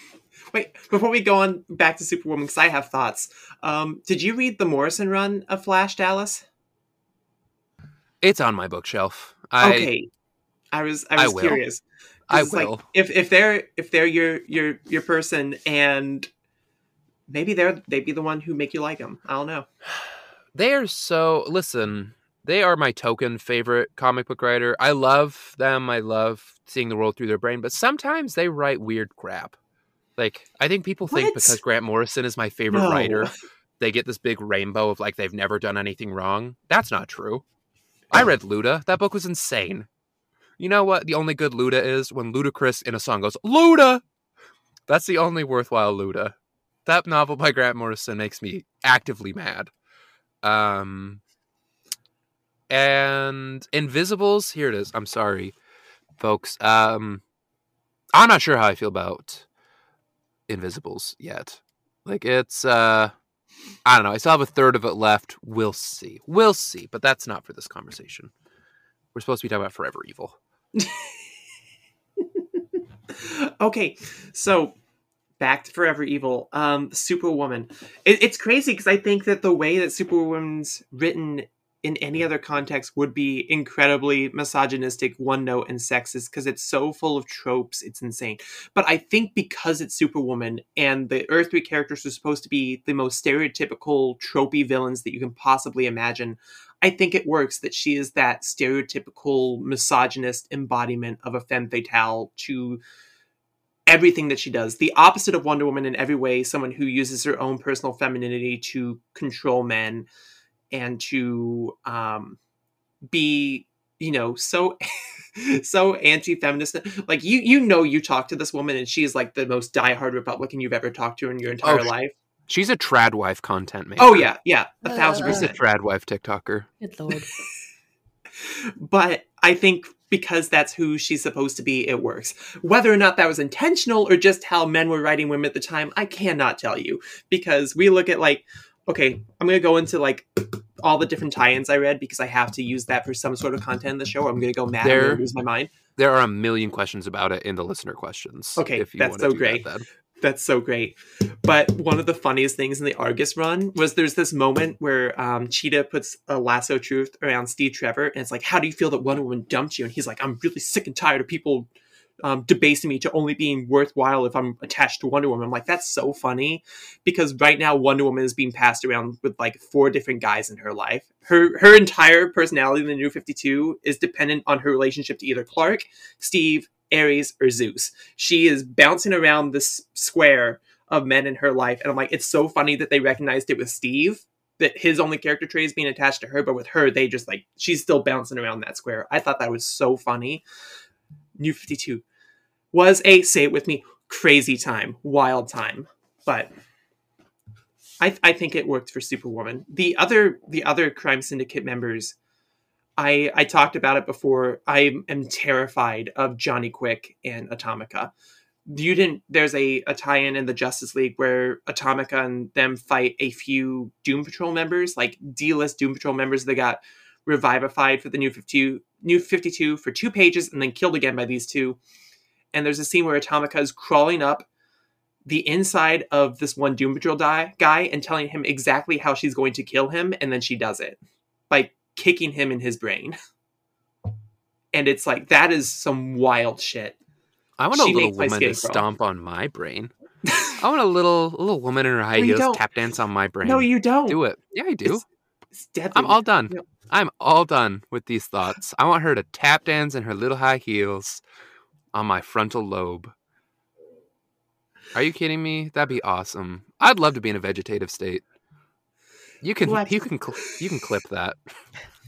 Wait, before we go on back to Superwoman, because I have thoughts. Um, did you read the Morrison run of Flash, Dallas? It's on my bookshelf. I okay, I was I I was will. curious. I 'Cause, like, will. if if they're if they're your your your person and maybe they're they be the one who make you like them. I don't know. They are so listen, they are my token favorite comic book writer. I love them. I love seeing the world through their brain, but sometimes they write weird crap. Like I think people think because Grant Morrison is my favorite No. writer, they get this big rainbow of like they've never done anything wrong. That's not true. I read Luda. That book was insane. You know what? The only good Luda is when Ludacris in a song goes, Luda! That's the only worthwhile Luda. That novel by Grant Morrison makes me actively mad. Um, and Invisibles, here it is. I'm sorry, folks. Um, I'm not sure how I feel about Invisibles yet. Like it's uh I don't know. I still have a third of it left. We'll see. We'll see. But that's not for this conversation. We're supposed to be talking about Forever Evil. Okay, so back to Forever Evil. Um, Superwoman. It, it's crazy because I think that the way that Superwoman's written in any other context would be incredibly misogynistic, one note, and sexist because it's so full of tropes. It's insane. But I think because it's Superwoman and the Earth 3 characters are supposed to be the most stereotypical, tropey villains that you can possibly imagine, I think it works that she is that stereotypical misogynist embodiment of a femme fatale to everything that she does. The opposite of Wonder Woman in every way, someone who uses her own personal femininity to control men and to um, be, you know, so so anti-feminist. Like you you know you talk to this woman and she is like the most diehard Republican you've ever talked to in your entire Oh, life. She's a trad wife content maker. Oh yeah, yeah, a thousand Uh, She's a percent. trad wife TikToker. Good lord. but I think because that's who she's supposed to be, it works. Whether or not that was intentional or just how men were writing women at the time, I cannot tell you. Because we look at like, okay, I'm gonna go into like all the different tie-ins I read because I have to use that for some sort of content in the show. Or I'm gonna go mad There- and lose my mind. There are a million questions about it in the listener questions. Okay, if you that's wanna so great. That, then. That's so great. But one of the funniest things in the Argus run was there's this moment where um, Cheetah puts a lasso truth around Steve Trevor, and it's like, "How do you feel that Wonder Woman dumped you?" And he's like, "I'm really sick and tired of people um, debasing me to only being worthwhile if I'm attached to Wonder Woman." I'm like, "That's so funny," because right now Wonder Woman is being passed around with like four different guys in her life. Her her entire personality in the New Fifty Two is dependent on her relationship to either Clark, Steve, Ares, or Zeus. She is bouncing around this square of men in her life. And I'm like, it's so funny that they recognized it with Steve, that his only character trait is being attached to her, but with her, they just like, she's still bouncing around that square. I thought that was so funny. New 52 was a, say it with me, crazy time, wild time. But I, I think it worked for Superwoman. The other the other crime syndicate members, I I talked about it before. I am terrified of Johnny Quick and Atomica. You didn't there's a, a tie-in in the justice league where atomica and them fight a few doom patrol members like d-list doom patrol members that got revivified for the new 52 new 52 for two pages and then killed again by these two. And there's a scene where atomica is crawling up the inside of this one doom patrol die, guy and telling him exactly how she's going to kill him and then she does it. By kicking him in his brain and it's like that is some wild shit I want a little woman to stomp on my brain. I want a little a little woman in her high heels tap dance on my brain. no you don't do it. Yeah, I do. It's, it's. I'm all done. No. I'm all done with these thoughts. I want her to tap dance in her little high heels on my frontal lobe. Are you kidding me? That'd be awesome. I'd love to be in a vegetative state. You can What? you can cl- you can clip that.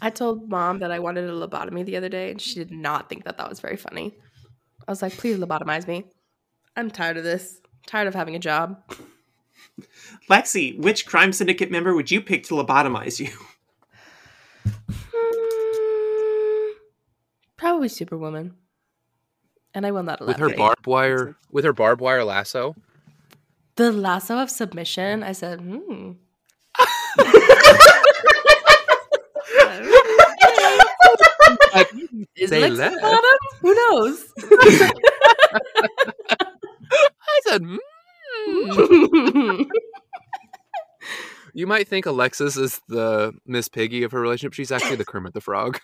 I told mom that I wanted a lobotomy the other day, and she did not think that that was very funny. I was like, please lobotomize me. I'm tired of this. tired of having a job. Lexi, which crime syndicate member would you pick to lobotomize you? Hmm, Probably Superwoman. And I will not with her barbed wire with her barbed wire lasso. The lasso of submission. I said, hmm. Like, Is Say Lex less. the bottom? Who knows? I said, Mm. You might think Alexis is the Miss Piggy of her relationship. She's actually the Kermit the Frog.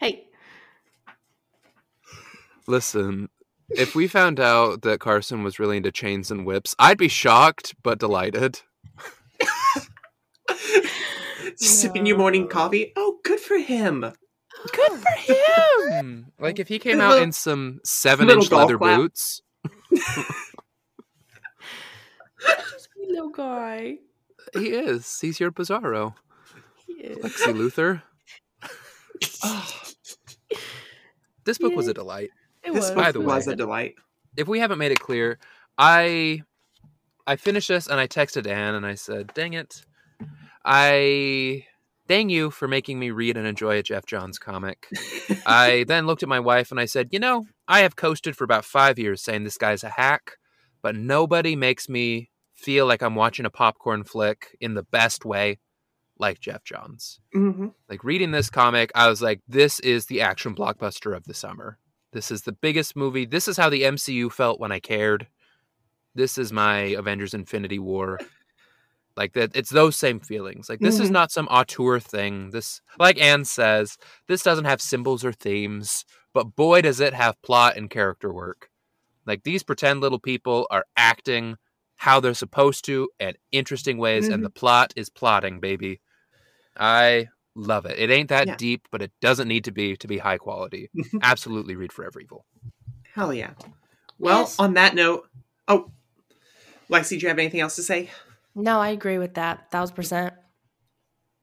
hey, Listen, if we found out that Carson was really into chains and whips, I'd be shocked but delighted. Sipping your morning coffee. Oh, good for him. good for him. Hmm, Like if he came out in some seven Little inch leather clap. boots, Sweet little guy. he is. He's your Bizarro. He is. Lexi Luthor. This book was a delight. It This was. By book the was way. a delight. if we haven't made it clear, I I finished this and I texted Anne and I said, "Dang it, I dang you for making me read and enjoy a Geoff Johns comic." I then looked at my wife and I said, "You know, I have coasted for about five years saying this guy's a hack, but nobody makes me feel like I'm watching a popcorn flick in the best way." Like Geoff Johns. hmm Like reading this comic, I was like, this is the action blockbuster of the summer. This is the biggest movie. This is how the MCU felt when I cared. This is my Avengers Infinity War. Like that it's those same feelings. Like this is Mhm. not some auteur thing. This like Anne says, this doesn't have symbols or themes, but boy does it have plot and character work. Like these pretend little people are acting how they're supposed to in interesting ways, and the plot is plotting, baby. I love it. It ain't that Yeah. deep, but it doesn't need to be to be high quality. Absolutely read Forever Evil. Hell yeah. Well, Yes. on that note, oh, Lexi, do you have anything else to say? No, I agree with that. Thousand percent.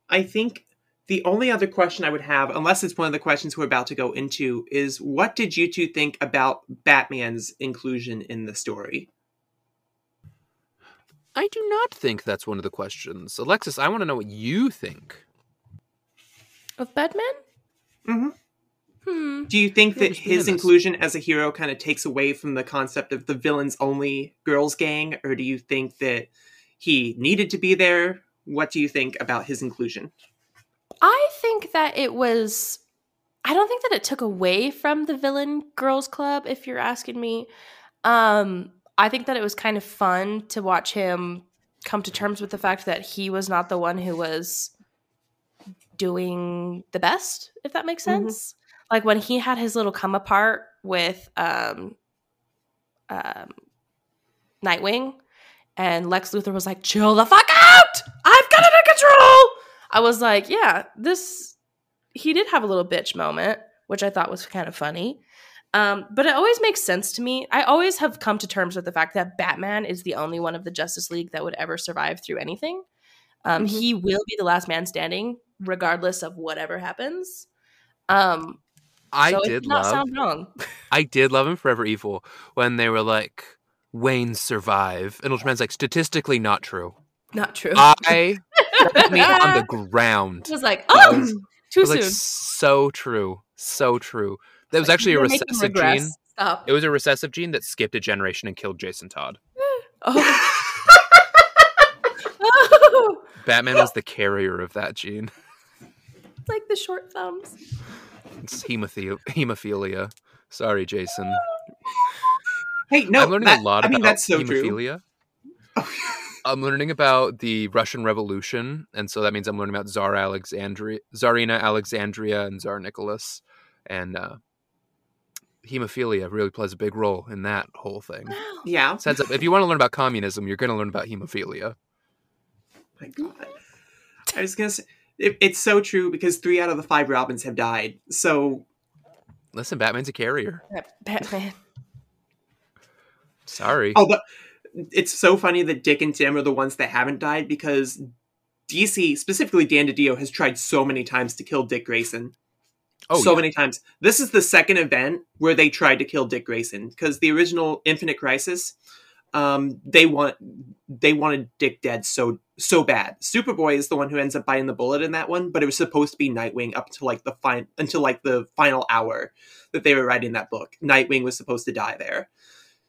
I think the only other question I would have, unless it's one of the questions we're about to go into, is what did you two think about Batman's inclusion in the story? I do not think that's one of the questions. Alexis, I want to know what you think. Of Batman? Mhm. Hmm. Do you think that his inclusion as a hero kind of takes away from the concept of the villains only girls gang, or do you think that he needed to be there? What do you think about his inclusion? I think that it was. I don't think that it took away from the villain girls club. If you're asking me, um, I think that it was kind of fun to watch him come to terms with the fact that he was not the one who was doing the best. If that makes Mhm. sense, like when he had his little come apart with um, um, Nightwing, and Lex Luthor was like, "Chill the fuck out! I've got it under control." I was like, "Yeah, this." He did have a little bitch moment, which I thought was kind of funny. Um, but it always makes sense to me. I always have come to terms with the fact that Batman is the only one of the Justice League that would ever survive through anything. Um, Mhm. He will be the last man standing, regardless of whatever happens. Um, I so did not love sound wrong. I did love in Forever Evil when they were like, Wayne survive. And Ultraman's like, statistically not true. not true. I put me on the ground. I was like, oh, was- too It was like soon. so true. So true. That was Like, actually a recessive gene. Stop. It was a recessive gene that skipped a generation and killed Jason Todd. Oh. Batman was the carrier of that gene. like the short thumbs. It's hemophilia. hemophilia. Sorry, Jason. Hey, no, I'm learning that- a lot I about mean, that's so true. hemophilia. I'm learning about the Russian Revolution, and so that means I'm learning about Tsar Alexandria, Tsarina Alexandria, and Tsar Nicholas, and uh, hemophilia really plays a big role in that whole thing. Yeah. So heads up, if you want to learn about communism, you're going to learn about hemophilia. My God. I was gonna say it, it's so true because three out of the five Robins have died. So Listen, Batman's a carrier. Batman. Sorry. oh, but it's so funny that Dick and Tim are the ones that haven't died because DC, specifically Dan DiDio, has tried so many times to kill Dick Grayson. Oh, so yeah. many times. This is the second event where they tried to kill Dick Grayson because the original Infinite Crisis, um, they want they wanted Dick dead so so bad. Superboy is the one who ends up biting the bullet in that one, but it was supposed to be Nightwing up to like the fine until like the final hour that they were writing that book. Nightwing was supposed to die there,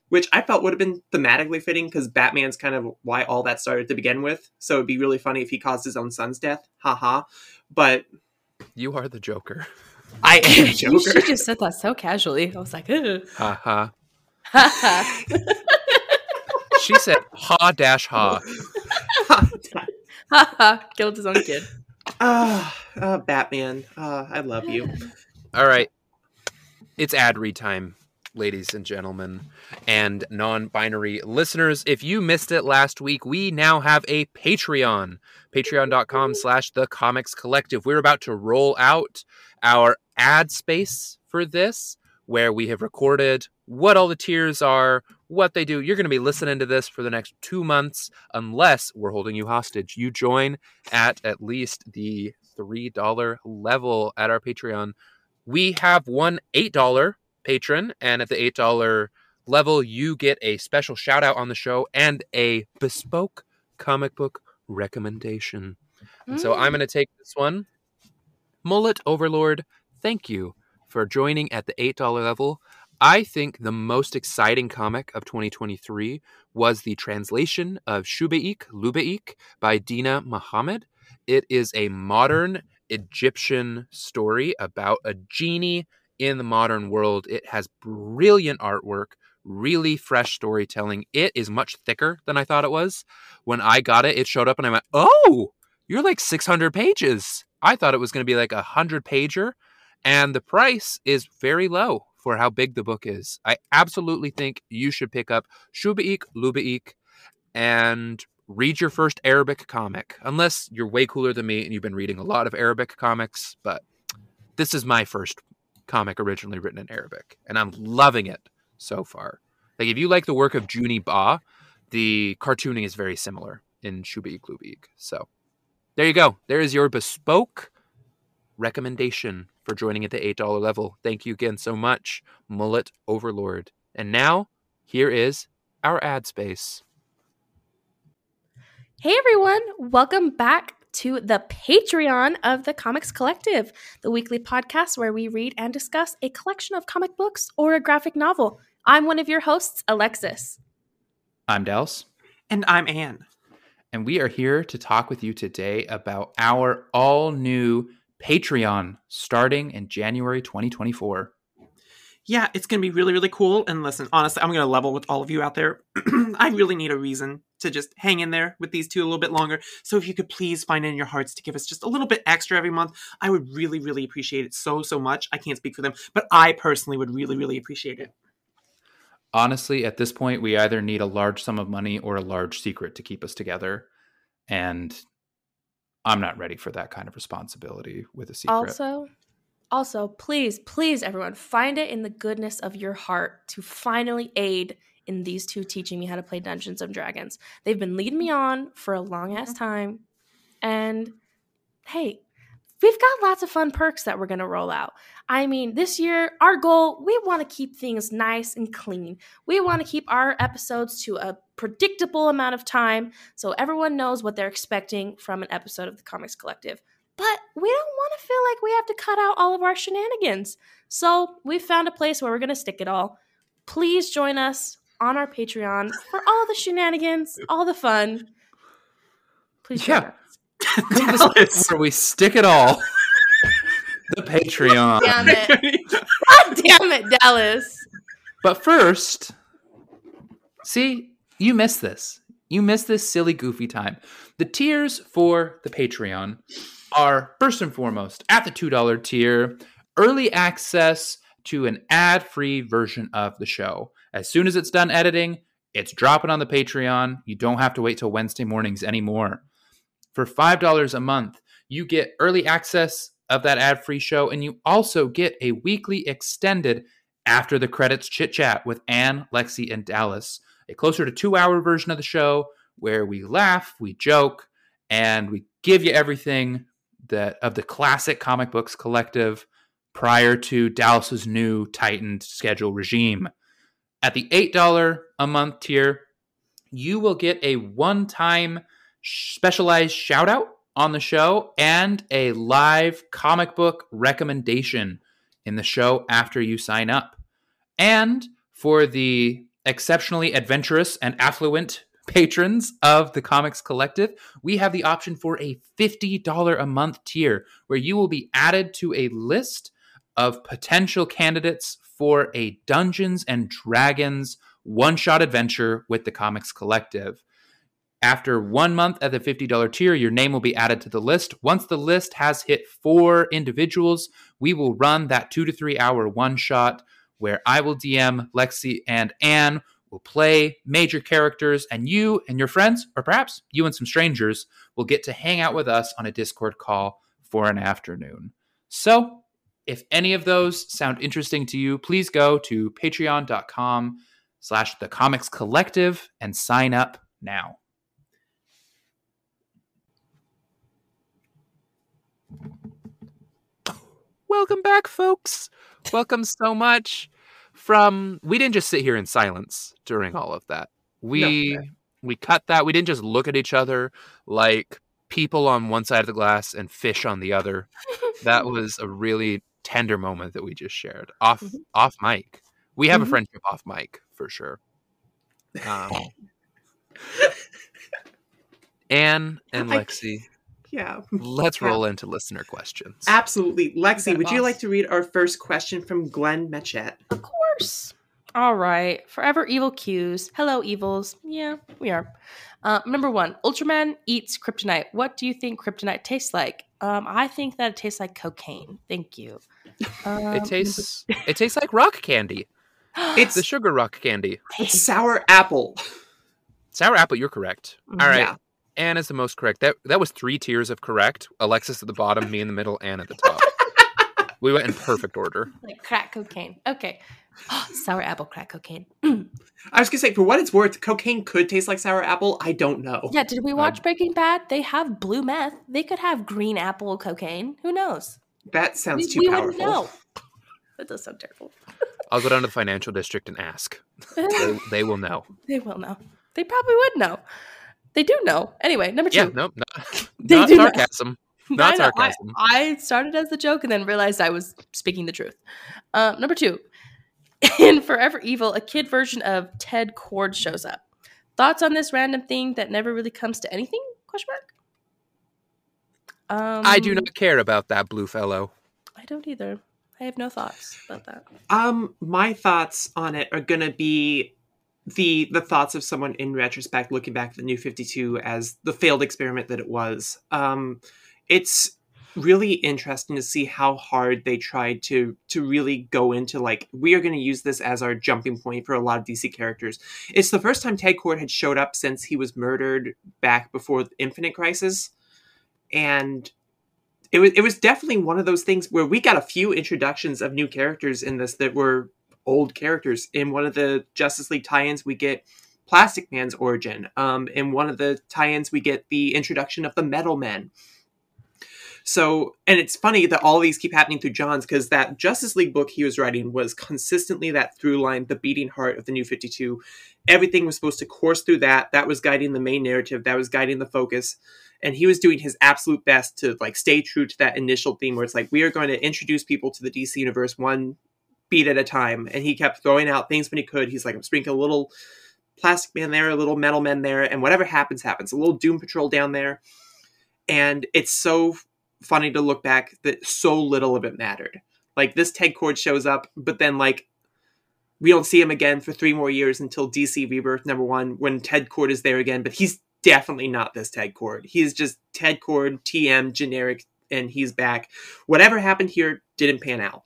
which I felt would have been thematically fitting because Batman's kind of why all that started to begin with. So it'd be really funny if he caused his own son's death. Haha. But You are the Joker. I am you Joker. should just said that so casually. I was like, Ugh. Ha ha. She said ha dash ha. Ha ha! Killed his own kid. Ah, uh, Batman. Uh, I love you. All right. It's ad read time, ladies and gentlemen, and non binary listeners. If you missed it last week, we now have a Patreon. Patreon.com slash the comics collective. We're about to roll out our ad space for this, where we have recorded what all the tiers are, what they do. You're going to be listening to this for the next two months, unless we're holding you hostage. You join at at least the $3 level at our Patreon. We have one $8 patron, and at the $8 level, you get a special shout out on the show and a bespoke comic book recommendation. And so I'm going to mm. take this one. Mullet Overlord, thank you for joining at the $8 level. I think the most exciting comic of 2023 was the translation of Shubeik Lubeik by Deena Mohamed. It is a modern Egyptian story about a genie in the modern world. It has brilliant artwork, really fresh storytelling. It is much thicker than I thought it was. When I got it, it showed up and I went, "Oh, you're like 600 pages." I thought it was going to be like a 100 pager, and the price is very low for how big the book is. I absolutely think you should pick up Shubeik Lubeik and read your first Arabic comic, unless you're way cooler than me and you've been reading a lot of Arabic comics. But this is my first comic originally written in Arabic, and I'm loving it so far. Like, if you like the work of Junie Ba, the cartooning is very similar in Shubeik Lubeik. So there you go. There is your bespoke recommendation for joining at the $8 level. Thank you again so much, Mullet Overlord. And now, here is our ad space. Hey everyone, welcome back to the Patreon of the Comics Collective, the weekly podcast where we read and discuss a collection of comic books or a graphic novel. I'm one of your hosts, Alexis. I'm Dallas, And I'm Anne. and we are here to talk with you today about our all new Patreon starting in January 2024. Yeah, it's going to be really, really cool. And listen, honestly, I'm going to level with all of you out there. I really need a reason to just hang in there with these two a little bit longer. So if you could please find in your hearts to give us just a little bit extra every month, I would really, really appreciate it so, so much. I can't speak for them, but I personally would really, really appreciate it. Honestly, at this point, we either need a large sum of money or a large secret to keep us together. And I'm not ready for that kind of responsibility with a secret. Also, also, please, please, everyone, find it in the goodness of your heart to finally aid in these two teaching me how to play Dungeons and Dragons. They've been leading me on for a long ass mm-hmm. time. And hey, we've got lots of fun perks that we're going to roll out. I mean, this year, our goal, we want to keep things nice and clean. We want to keep our episodes to a predictable amount of time so everyone knows what they're expecting from an episode of the Comics Collective. But we don't want to feel like we have to cut out all of our shenanigans. So we found a place where we're going to stick it all. Please join us on our Patreon for all the shenanigans, all the fun. Please join Yeah. us. Dallas. Where we stick it all. the Patreon. Damn it. God damn it, Dallas. But first, see, you missed this. You missed this silly, goofy time. The tiers for the Patreon are first and foremost at the $2 tier, early access to an ad free version of the show. As soon as it's done editing, it's dropping on the Patreon. You don't have to wait till Wednesday mornings anymore. For $5 a month, you get early access of that ad free show, and you also get a weekly extended after the credits chit chat with Anne, Lexi, and Dallas, a closer to two hour version of the show where we laugh, we joke, and we give you everything that of the classic comic books collective prior to Dallas's new tightened schedule regime. At the $8 a month tier, you will get a one time specialized shout out on the show and a live comic book recommendation in the show after you sign up. And for the exceptionally adventurous and affluent patrons of the Comics Collective, we have the option for a $50 a month tier where you will be added to a list of potential candidates for a Dungeons and Dragons one shot adventure with the Comics Collective. After one month at the $50 tier, your name will be added to the list. Once the list has hit four individuals, we will run that two to three hour one shot where I will DM Lexi and Anne will play major characters, and you and your friends, or perhaps you and some strangers, will get to hang out with us on a Discord call for an afternoon. So, if any of those sound interesting to you, please go to patreon.com slash the comics collective and sign up now. Welcome back, folks. Welcome so much. From we didn't just sit here in silence during all of that. We No. we cut that. We didn't just look at each other like people on one side of the glass and fish on the other. That was a really tender moment that we just shared off Mhm. off mic. We have Mhm. a friendship off mic for sure. Um, Anne and I- Lexi, Yeah. let's Yeah. roll into listener questions. Absolutely. Lexi, got would you like to read our first question from Glenn Metchet? Of course. All right. Forever evil cues. Hello, evils. Yeah, we are. Uh, number one, Ultraman eats kryptonite. What do you think kryptonite tastes like? Um, I think that it tastes like cocaine. Thank you. Um, It tastes it tastes like rock candy. It's The sugar rock candy. it's sour apple. Sour apple, you're correct. All right. Yeah. Anne is the most correct. That that was three tiers of correct. Alexis at the bottom, me in the middle, Anne at the top. we went in perfect order. like crack cocaine. Okay. Oh, sour apple crack cocaine. I was gonna say, for what it's worth, cocaine could taste like sour apple. I don't know. yeah, did we watch um, Breaking Bad? They have blue meth. They could have green apple cocaine. Who knows? That sounds we too we powerful. wouldn't know. That does sound terrible. I'll go down to the financial district and ask. They, they will know. they will know. They probably would know. They do know. Anyway, number two. Yeah, nope, not, They not do know. sarcasm. I Not know, I- sarcasm. I, started as a joke and then realized I was speaking the truth. Um, number two, in Forever Evil, a kid version of Ted Kord shows up. Thoughts on this random thing that never really comes to anything? Question mark. Um, I do not care about that blue fellow. I don't either. I have no thoughts about that. Um, my thoughts on it are gonna be the the thoughts of someone in retrospect looking back at the new 52 as the failed experiment that it was. Um, it's really interesting to see how hard they tried to to really go into like we are going to use this as our jumping point for a lot of DC characters. It's the first time Ted Kord had showed up since he was murdered back before Infinite Crisis, and it was it was definitely one of those things where we got a few introductions of new characters in this that were old characters. In one of the Justice League tie-ins, we get Plastic Man's origin. Um, in one of the tie-ins, we get the introduction of the Metal Men. So, and it's funny that all these keep happening through Johns' because that Justice League book he was writing was consistently that through line, the beating heart of the New Fifty Two. Everything was supposed to course through that. That was guiding the main narrative. That was guiding the focus and he was doing his absolute best to like stay true to that initial theme where it's like we are going to introduce people to the DC universe one beat at a time and he kept throwing out things when he could he's like I'm sprinkling a little plastic man there a little metal man there and whatever happens happens a little doom patrol down there and it's so funny to look back that so little of it mattered like this Ted Kord shows up but then like we don't see him again for three more years until DC Rebirth number one when Ted Kord is there again but he's definitely not this Ted Kord. He's just Ted Kord, TM, generic, and he's back. Whatever happened here didn't pan out.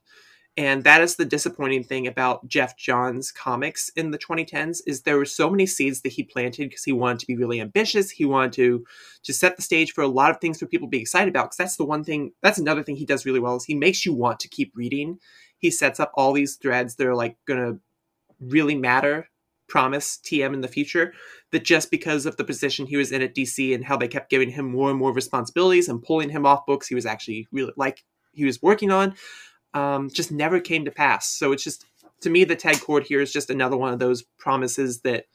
And that is the disappointing thing about Geoff Johns comics in the 2010s is there were so many seeds that he planted because he wanted to be really ambitious. He wanted to to set the stage for a lot of things for people to be excited about. Because that's the one thing. That's another thing he does really well is he makes you want to keep reading. He sets up all these threads that are like gonna really matter. Promise TM in the future that just because of the position he was in at DC and how they kept giving him more and more responsibilities and pulling him off books he was actually really like he was working on, um, just never came to pass. So it's just to me the Ted Kord here is just another one of those promises that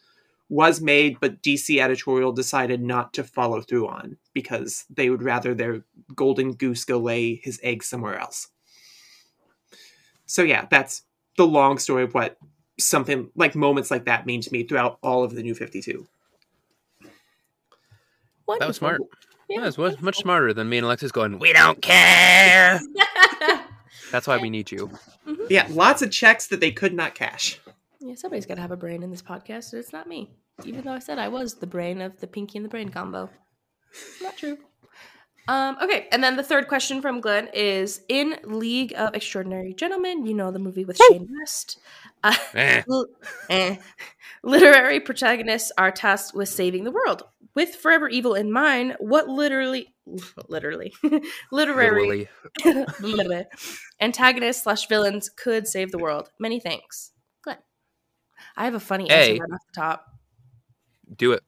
was made, but DC editorial decided not to follow through on because they would rather their golden goose go lay his eggs somewhere else. So yeah, that's the long story of what something like moments like that mean to me throughout all of the new 52. That was smart. Yeah, Yeah, it's much, much smarter than me and Alexis going, We don't care. That's why we need you. Mhm. Yeah, lots of checks that they could not cash. Yeah, somebody's got to have a brain in this podcast, and it's not me. Even though I said I was the brain of the Pinky and the Brain combo. Not true. Um, okay, and then the third question from Glenn is In League of Extraordinary Gentlemen, you know the movie with Shane West. Uh, Eh. l- eh, literary protagonists are tasked with saving the world. With Forever Evil in mind, what literally, literally, literary Literally. antagonists slash villains could save the world? Many thanks, Glenn. I have a funny answer A. right off the top. Do it.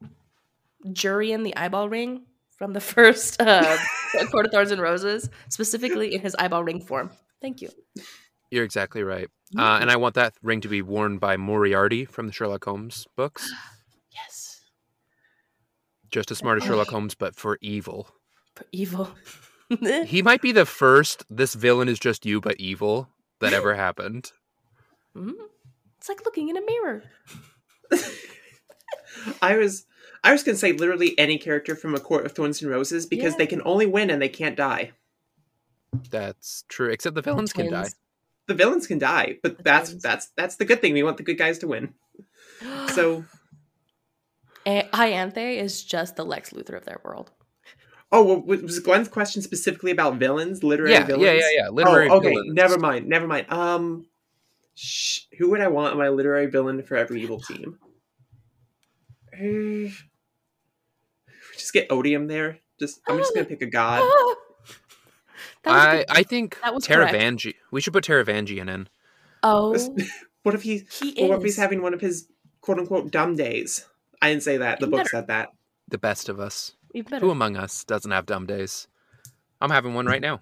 Jurian the eyeball ring from the first uh, Court of Thorns and Roses, specifically in his eyeball ring form. Thank you. You're exactly right. Uh, and I want that ring to be worn by Moriarty from the Sherlock Holmes books. Yes. Just as smart as Sherlock Holmes, but for evil. For evil. He might be the first this villain is just you, but evil that ever happened. Mhm. It's like looking in a mirror. I was I was gonna say literally any character from a Court of Thorns and Roses because Yeah. they can only win and they can't die. That's true. Except the villains can die. The villains can die, but The that's twins. that's that's the good thing. We want the good guys to win. So A- Ianthe is just the Lex Luthor of their world. oh well, was Glenn's question specifically about villains, literary Yeah, villains? yeah, yeah, yeah. Literary oh, okay, villains. never mind, never mind. Um sh- who would I want my literary villain for every evil team? Uh, just get Odium there. Just I'm just gonna pick a god. I, good. I think That was correct. Taravangi. We should put Taravangian in. oh, What if he he or what if he's having one of his quote unquote dumb days? I didn't say that. The Even book better. said that. The best of us. Even better. Who among us doesn't have dumb days? I'm having one right now.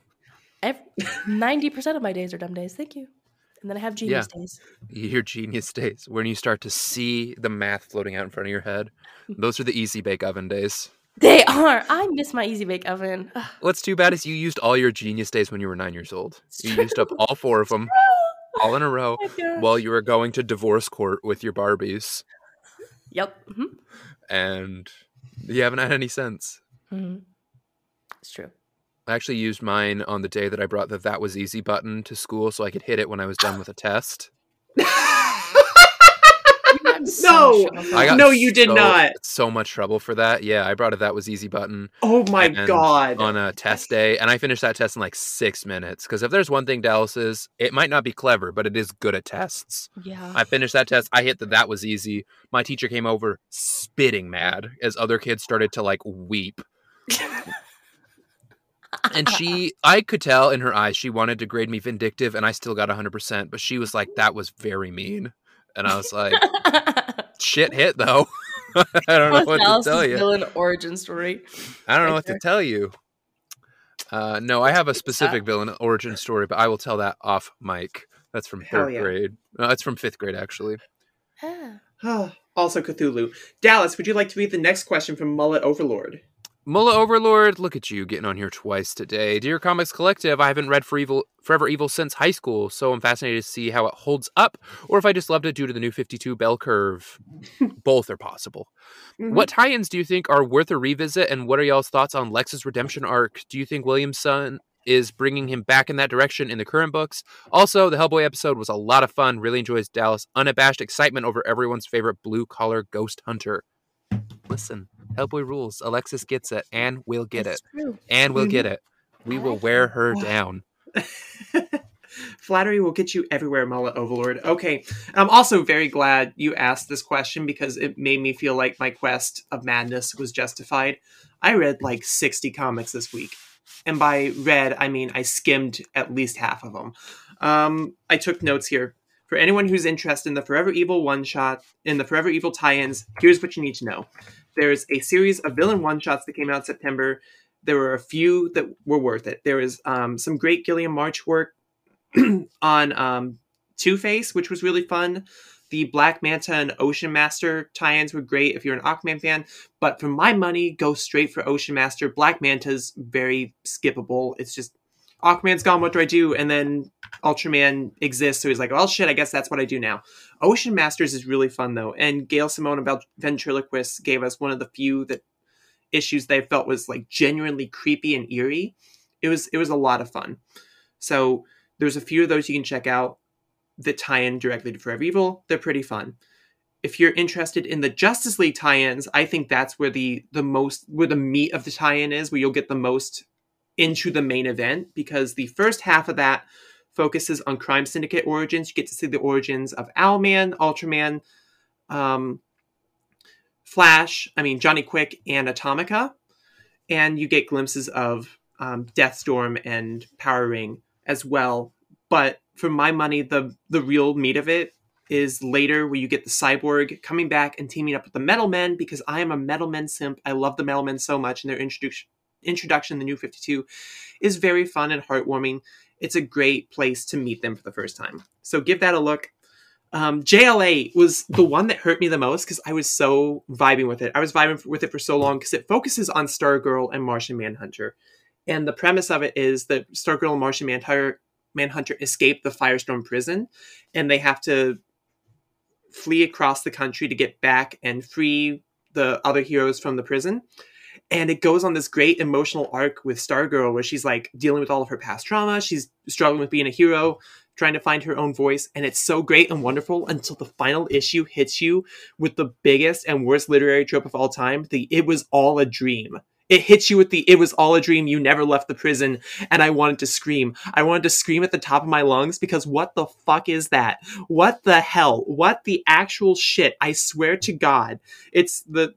Ninety percent of my days are dumb days. Thank you. And then I have genius days. Your genius days, when you start to see the math floating out in front of your head. Those are the easy bake oven days. They are. I miss my easy bake oven. Ugh, What's too bad is you used all your genius days when you were nine years old. It's You used up all four of them, all in a row, oh while you were going to divorce court with your Barbies, Yep. hmm and you haven't had any sense. hmm It's true. I actually used mine on the day that I brought the "That Was Easy" button to school, so I could hit it when I was done with a test. I'm so No. I got No, you did so- not. So much trouble for that. Yeah, I brought it. "That Was Easy" button oh my god. on a test day, and I finished that test in like six minutes. Because if there's one thing Dallas is, it might not be clever, but it is good at tests. Yeah. I finished that test. I hit that. That was easy. My teacher came over spitting mad as other kids started to like weep. And she, I could tell in her eyes, she wanted to grade me vindictive, and I still got 100%. But she was like, that was very mean. And I was like, shit hit though. I don't know what to tell you. Villain origin story. I don't know what there. to tell you. Uh, no, I have a specific villain origin story, but I will tell that off mic. That's from third yeah. grade. No, that's from fifth grade, actually. Ah. also Cthulhu. Dallas, would you like to read the next question from Mullet Overlord? Mullet Overlord, look at you getting on here twice today. Dear Comics Collective, I haven't read For Evil, Forever Evil since high school, so I'm fascinated to see how it holds up, or if I just loved it due to the new 52 bell curve. Both are possible. Mhm. What tie ins do you think are worth a revisit, and what are y'all's thoughts on Lex's redemption arc? Do you think Williamson is bringing him back in that direction in the current books? Also, the Hellboy episode was a lot of fun. Really enjoys Dallas' unabashed excitement over everyone's favorite blue collar ghost hunter. Listen, Hellboy rules. Alexis gets it, and we'll get It's it, true. and we'll Mhm. get it. We will wear her Wow. down. Flattery will get you everywhere, Mullet Overlord. Okay. I'm also very glad you asked this question because it made me feel like my quest of madness was justified. I read like 60 comics this week. And by read, I mean I skimmed at least half of them. Um, I took notes here. For anyone who's interested in the Forever Evil one shot, in the Forever Evil tie ins, here's what you need to know. There's a series of villain one shots that came out in September. There were a few that were worth it. There was um, some great Guillem March work on um, Two Face, which was really fun. The Black Manta and Ocean Master tie-ins were great if you're an Aquaman fan, but for my money, go straight for Ocean Master. Black Manta's very skippable. It's just Aquaman's gone. What do I do? And then Ultraman exists, so he's like, "Well, shit. I guess that's what I do now." Ocean Masters is really fun though, and Gail Simone about ventriloquist gave us one of the few that issues they felt was like genuinely creepy and eerie. It was it was a lot of fun. So There's a few of those you can check out that tie in directly to Forever Evil. They're pretty fun. If you're interested in the Justice League tie-ins, I think that's where the the most where the meat of the tie-in is, where you'll get the most into the main event because the first half of that focuses on Crime Syndicate origins. You get to see the origins of Owlman, Ultraman, um, Flash, I mean Johnny Quick, and Atomica, and you get glimpses of um, Deathstorm and Power Ring as well. But for my money, the the real meat of it is later, where you get the Cyborg coming back and teaming up with the Metal Men because I am a Metal Men simp. I love the Metal Men so much, and their introduction introduction, the New Fifty Two, is very fun and heartwarming. It's a great place to meet them for the first time. So give that a look. Um, JLA was the one that hurt me the most because I was so vibing with it. I was vibing with it for so long because it focuses on Stargirl and Martian Manhunter. And the premise of it is that Stargirl and Martian Manhunter, Manhunter escape the Firestorm prison and they have to flee across the country to get back and free the other heroes from the prison. And it goes on this great emotional arc with Stargirl where she's like dealing with all of her past trauma. She's struggling with being a hero, trying to find her own voice. And it's so great and wonderful until the final issue hits you with the biggest and worst literary trope of all time the it was all a dream. It hits you with the it was all a dream, you never left the prison, and I wanted to scream. I wanted to scream at the top of my lungs because what the fuck is that? What the hell? What the actual shit? I swear to God. It's the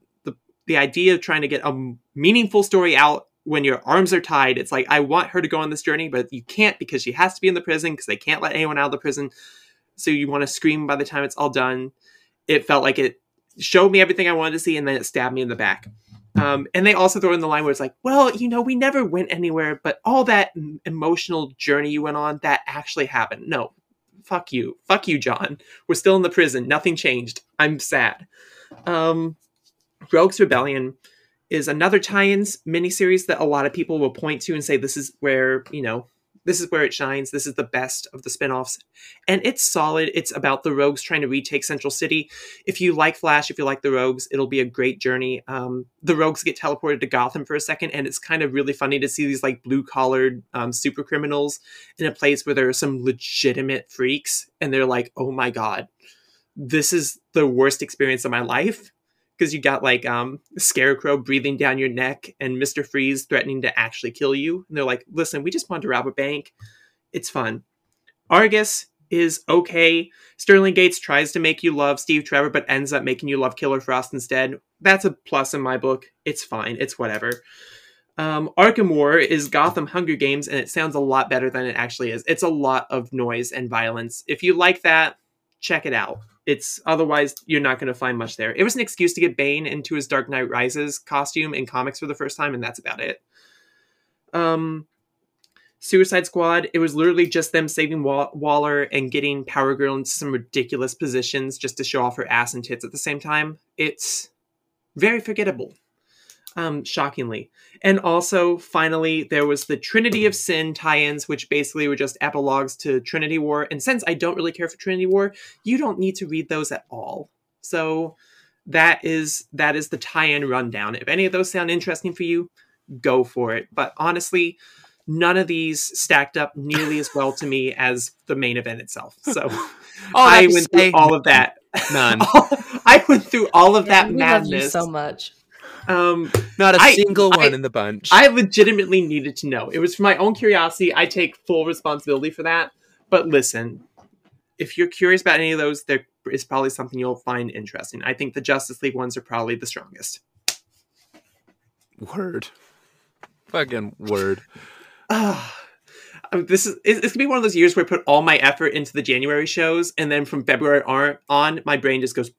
the, idea of trying to get a meaningful story out when your arms are tied, it's like I want her to go on this journey, but you can't because she has to be in the prison because they can't let anyone out of the prison. So you want to scream by the time it's all done. It felt like it showed me everything I wanted to see, and then it stabbed me in the back. Um, and they also throw in the line where it's like, well, you know, we never went anywhere, but all that emotional journey you went on, that actually happened. No, fuck you. Fuck you, John. We're still in the prison. Nothing changed. I'm sad. Um, Rogues Rebellion is another tie-ins miniseries that a lot of people will point to and say this is where you know this is where it shines. This is the best of the spin-offs. And it's solid. It's about the rogues trying to retake central city. If you like flash if you like the rogues it'll be a great journey. Um, the rogues get teleported to gotham for a second and it's kind of really funny to see these like blue collared um, super criminals in a place where there are some legitimate freaks and they're like oh my god this is the worst experience of my life because you got like um scarecrow breathing down your neck and mr freeze threatening to actually kill you. And they're like listen we just want to rob a bank. It's fun. Argus is okay. Sterling gates tries to make you love steve trevor but ends up making you love killer frost instead. That's a plus in my book. It's fine. It's whatever. Um, Arkham War is Gotham Hunger Games, and it sounds a lot better than it actually is. It's a lot of noise and violence. If you like that, check it out it's otherwise you're not going to find much there. It was an excuse to get Bane into his Dark Knight Rises costume in comics for the first time, and that's about it. Um, Suicide Squad, it was literally just them saving Waller and getting Power Girl into some ridiculous positions just to show off her ass and tits at the same time. It's very forgettable um, shockingly. And also, finally, there was the Trinity of Sin tie-ins, which basically were just epilogues to Trinity War. And since I don't really care for Trinity War, you don't need to read those at all. So that is that is the tie-in rundown. If any of those sound interesting for you, go for it. But honestly, none of these stacked up nearly as well to me as the main event itself. So I went through all of that. None. I went through all of Yeah, that we love you madness. so much. Um, Not a I- single I- one in the bunch. I legitimately needed to know. It was for my own curiosity. I take full responsibility for that. But listen, if you're curious about any of those, there is probably something you'll find interesting. I think the Justice League ones are probably the strongest. word. Fucking word. Ah. Um, this is it's, gonna be one of those years where I put all my effort into the January shows, and then from February on my brain just goes.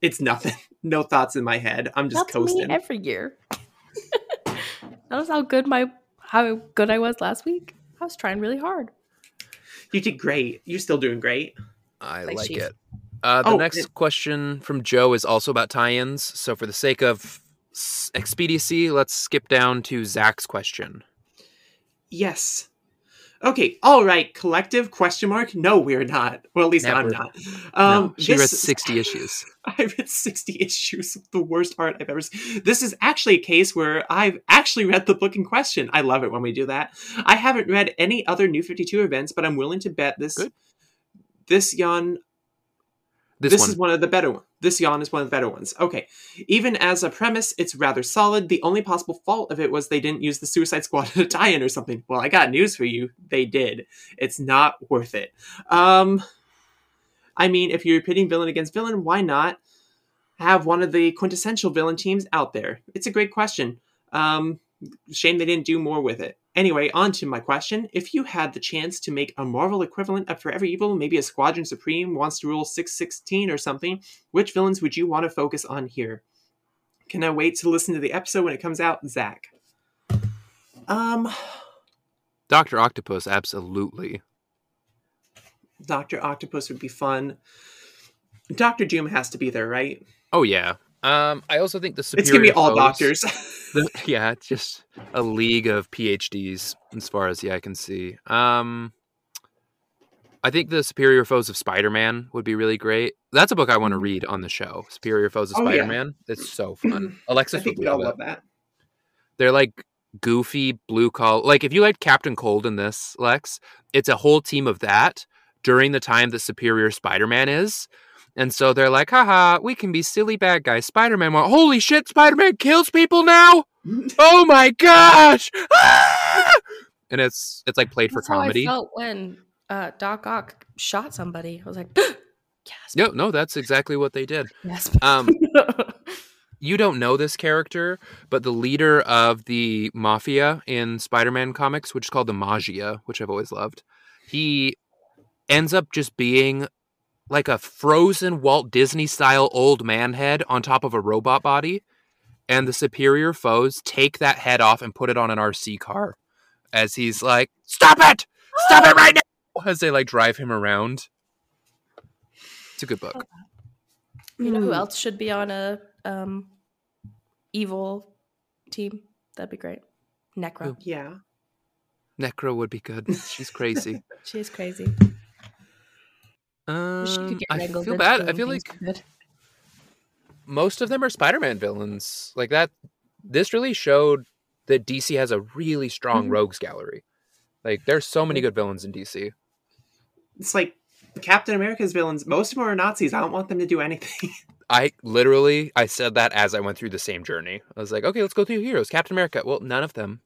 It's nothing. No thoughts in my head. I'm just That's coasting. me every year. Notice how good my how good I was last week. I was trying really hard. You did great. You're still doing great. I Thanks, like Chief. it. Uh, the Oh, next it- question from Joe is also about tie-ins. So, for the sake of expediency, let's skip down to Zach's question. Yes. Okay, all right, collective question mark. No, we're not. Well, at least I'm not. Um, no, she read 60 issues. I read 60 issues of the worst art I've ever seen. This is actually a case where I've actually read the book in question. I love it when we do that. I haven't read any other New 52 events, but I'm willing to bet this Good. this yawn This, this one. is one of the better ones. This yawn is one of the better ones. Okay. Even as a premise, it's rather solid. The only possible fault of it was they didn't use the Suicide Squad in a tie-in or something. Well, I got news for you. They did. It's not worth it. Um I mean, if you're pitting villain against villain, why not have one of the quintessential villain teams out there? It's a great question. Um shame they didn't do more with it. Anyway, on to my question. If you had the chance to make a Marvel equivalent of Forever Evil, maybe a Squadron Supreme wants to rule 616 or something, which villains would you want to focus on here? Can I wait to listen to the episode when it comes out? Zach. Um, Dr. Octopus, absolutely. Dr. Octopus would be fun. Dr. Doom has to be there, right? Oh, yeah. Um, I also think the superior it's gonna be all foes- doctors. the, yeah, it's just a league of PhDs as far as the eye can see. Um, I think the Superior Foes of Spider-Man would be really great. That's a book I want to read on the show. Superior Foes of Oh. Spider-Man. It's so fun. Alexa. I think would we all love it. that. They're like goofy blue collar. Like if you like Captain Cold in this, Lex, it's a whole team of that during the time that Superior Spider-Man is. And so they're like, haha, we can be silly bad guys. Spider-Man, went, holy shit, Spider-Man kills people now? oh my gosh! Ah! And it's it's like played for That's how comedy. I felt when uh, Doc Ock shot somebody. I was like, yes. No, no, that's exactly what they did. Yes. Um, you don't know this character, but the leader of the mafia in Spider-Man comics, which is called the Maggia, which I've always loved, he ends up just being like a frozen Walt Disney style old man head on top of a robot body, and the superior foes take that head off and put it on an RC car as he's like, "Stop it! Stop it right now!" As they like drive him around. It's a good book. you know who Hmm. else should be on a um, evil team? That'd be great. Necro. Who? Yeah. Necro would be good. She's crazy. She is crazy. She Um, could get I feel bad. I feel like good. most of them are Spider-Man villains. Like that. This really showed that DC has a really strong Mhm. rogues gallery. Like there's so many good villains in DC. It's like Captain America's villains, most of them are Nazis. I don't want them to do anything. I literally I said that as I went through the same journey. I was like, okay, let's go through heroes. Captain America. Well, none of them.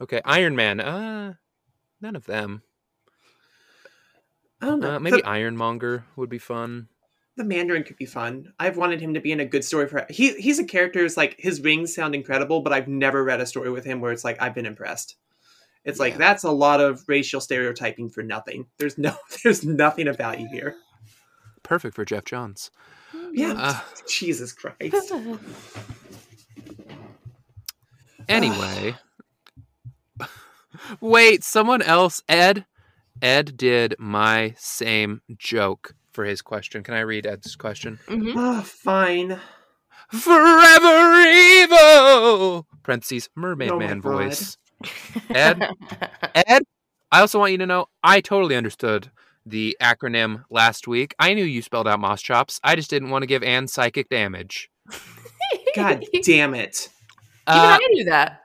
Okay, Iron Man. Uh, none of them. I don't know. Uh, maybe the, Ironmonger would be fun. the Mandarin could be fun. I've wanted him to be in a good story for. He he's a character. who's like his wings sound incredible, but I've never read a story with him where it's like I've been impressed. It's like that's a lot of racial stereotyping for nothing. There's no there's nothing about you here. Perfect for Geoff Johns. Yeah. Uh, Jesus Christ. Anyway. Wait, someone else. Ed. Ed did my same joke for his question. Can I read Ed's question? Mhm. Ah, fine. Forever evil! Parentheses, Mermaid Oh Man voice. Ed, Ed, I also want you to know I totally understood the acronym last week. I knew you spelled out Moss Chops. I just didn't want to give Anne psychic damage. God damn it. Even Uh, I knew that.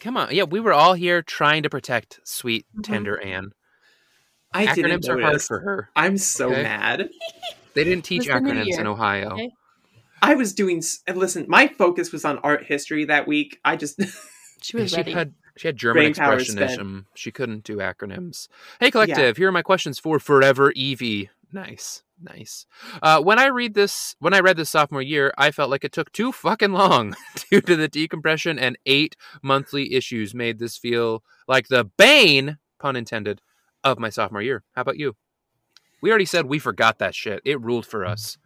come on. Yeah, we were all here trying to protect sweet, Mhm. tender Anne. I didn't Acronyms are hard notice. for her. I'm so Okay. mad. They didn't teach It was the new acronyms in. Ohio. Okay. I was doing. and Listen, my focus was on art history that week. I just. She was she ready. had she had German Brain expressionism. She couldn't do acronyms. Hey, collective, here are my questions for Forever Evie. Nice, nice. Uh, when I read this, when I read this sophomore year, I felt like it took too fucking long due to the decompression and eight monthly issues made this feel like the bane, pun intended, of my sophomore year. How about you? We already said we forgot that shit. It ruled for us.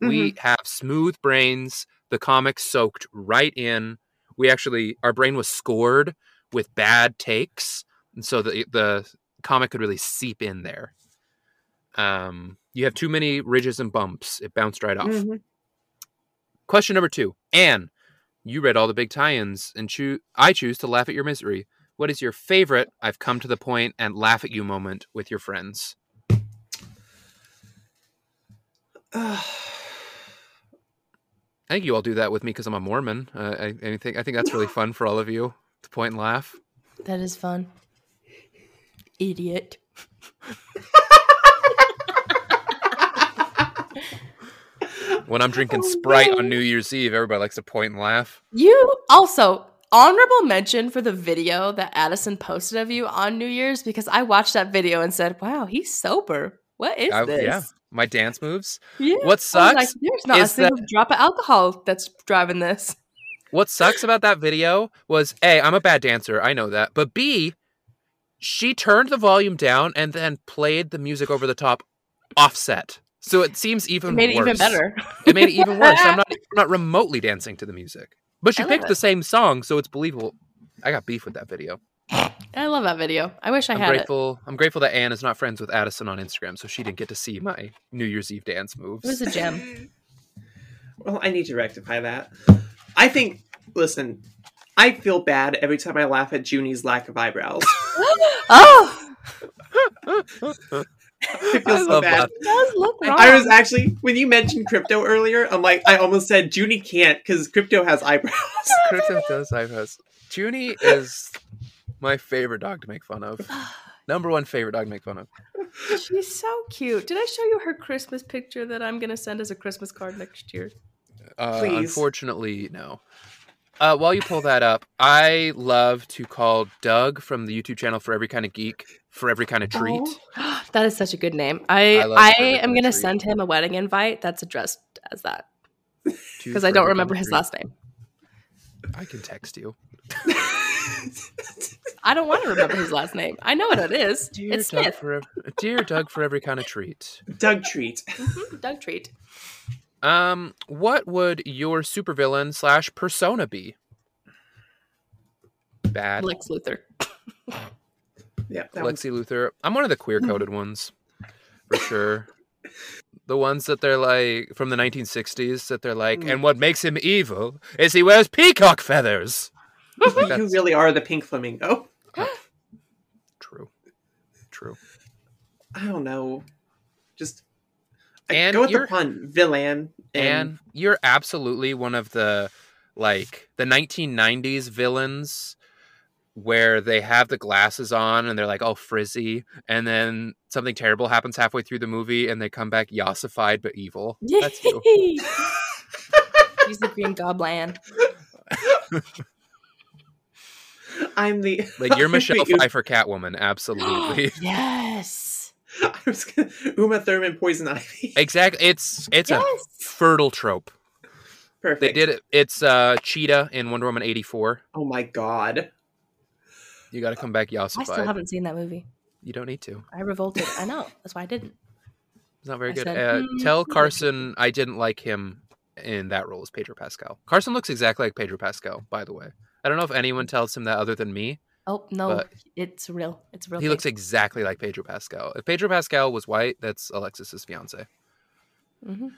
We Mm-hmm. have smooth brains. The comic soaked right in. We actually, our brain was scored with bad takes, and so the the comic could really seep in there. Um, you have too many ridges and bumps; it bounced right off. Mhm. Question number two, Anne, you read all the big tie-ins, and choo- I choose to laugh at your misery. What is your favorite I've come to the point and laugh at you moment with your friends? Uh, I think you all do that with me because I'm a Mormon. Uh, I, think I think that's really fun for all of you to point and laugh. That is fun. Idiot. When I'm drinking Oh, Sprite on New Year's Eve, everybody likes to point and laugh. You also honorable mention for the video that Addison posted of you on New Year's because I watched that video and said, "Wow, he's sober. What is I- this?" yeah, my dance moves. Yeah. What sucks like, There's not a is that- single drop of alcohol that's driving this. What sucks about that video was A, I'm a bad dancer, I know that. But B, she turned the volume down and then played the music over the top offset. So it seems even It made it even better. It made it even worse. I'm not I'm not remotely dancing to the music. But she I picked it. the same song, so it's believable. I got beef with that video. I love that video. I wish I I'm had grateful. I'm grateful that Anne is not friends with Addison on Instagram, so she didn't get to see my New Year's Eve dance moves. it. It was a gem. Well, I need to rectify that. I think. Listen, I feel bad every time I laugh at Junie's lack of eyebrows. oh, I feel I so bad. it does look wrong. I was actually when you mentioned Krypto earlier, I'm like, I almost said Junie can't because Krypto has eyebrows. Krypto does eyebrows. Junie is my favorite dog to make fun of. Number one favorite dog to make fun of. She's so cute. Did I show you her Christmas picture that I'm gonna send as a Christmas card next year? Uh, Please. unfortunately, no. Uh, while you pull that up, I love to call Doug from the YouTube channel for every kind of geek for every kind of treat. Oh, that is such a good name. I I I, am gonna Treat. send him a wedding invite that's addressed as that because I don't remember his treat. last name. I can text you. I don't want to remember his last name. I know what it is. Dear it's Doug Smith. for dear Doug for every kind of treat. Doug treat. Mhm, Doug Treat. Um, what would your supervillain slash persona be? Bad. Lex Luthor. Yeah, that one's- Lexi Luthor. I'm one of the queer coded ones, for sure. The ones that they're like from the 1960s that they're like, Mm. and what makes him evil is he wears peacock feathers. You really are the pink flamingo. true. True. I don't know. Just I And go with you're- the pun, villain. And you're absolutely one of the like the 1990s villains where they have the glasses on and they're like all frizzy and then something terrible happens halfway through the movie and they come back yassified but evil. That's you. He's the Green Goblin. I'm the Like you're Michelle You- Pfeiffer Catwoman, absolutely. yes. I was gonna, Uma Thurman, Poison Ivy. exactly. It's it's a fertile trope. Perfect. They did it. It's uh Cheetah in Wonder Woman 84. Oh my god. You got to come back I still haven't seen that movie. You don't need to. I revolted. I know. That's why I didn't. It's not very I good. said, uh, "Hmm, tell hmm." Carson I didn't like him in that role as Pedro Pascal. Carson looks exactly like Pedro Pascal, by the way. I don't know if anyone tells him that other than me. Oh no, But- it's real. It's real. He thing. looks exactly like Pedro Pascal. If Pedro Pascal was white, that's Alexis's fiance. Mhm.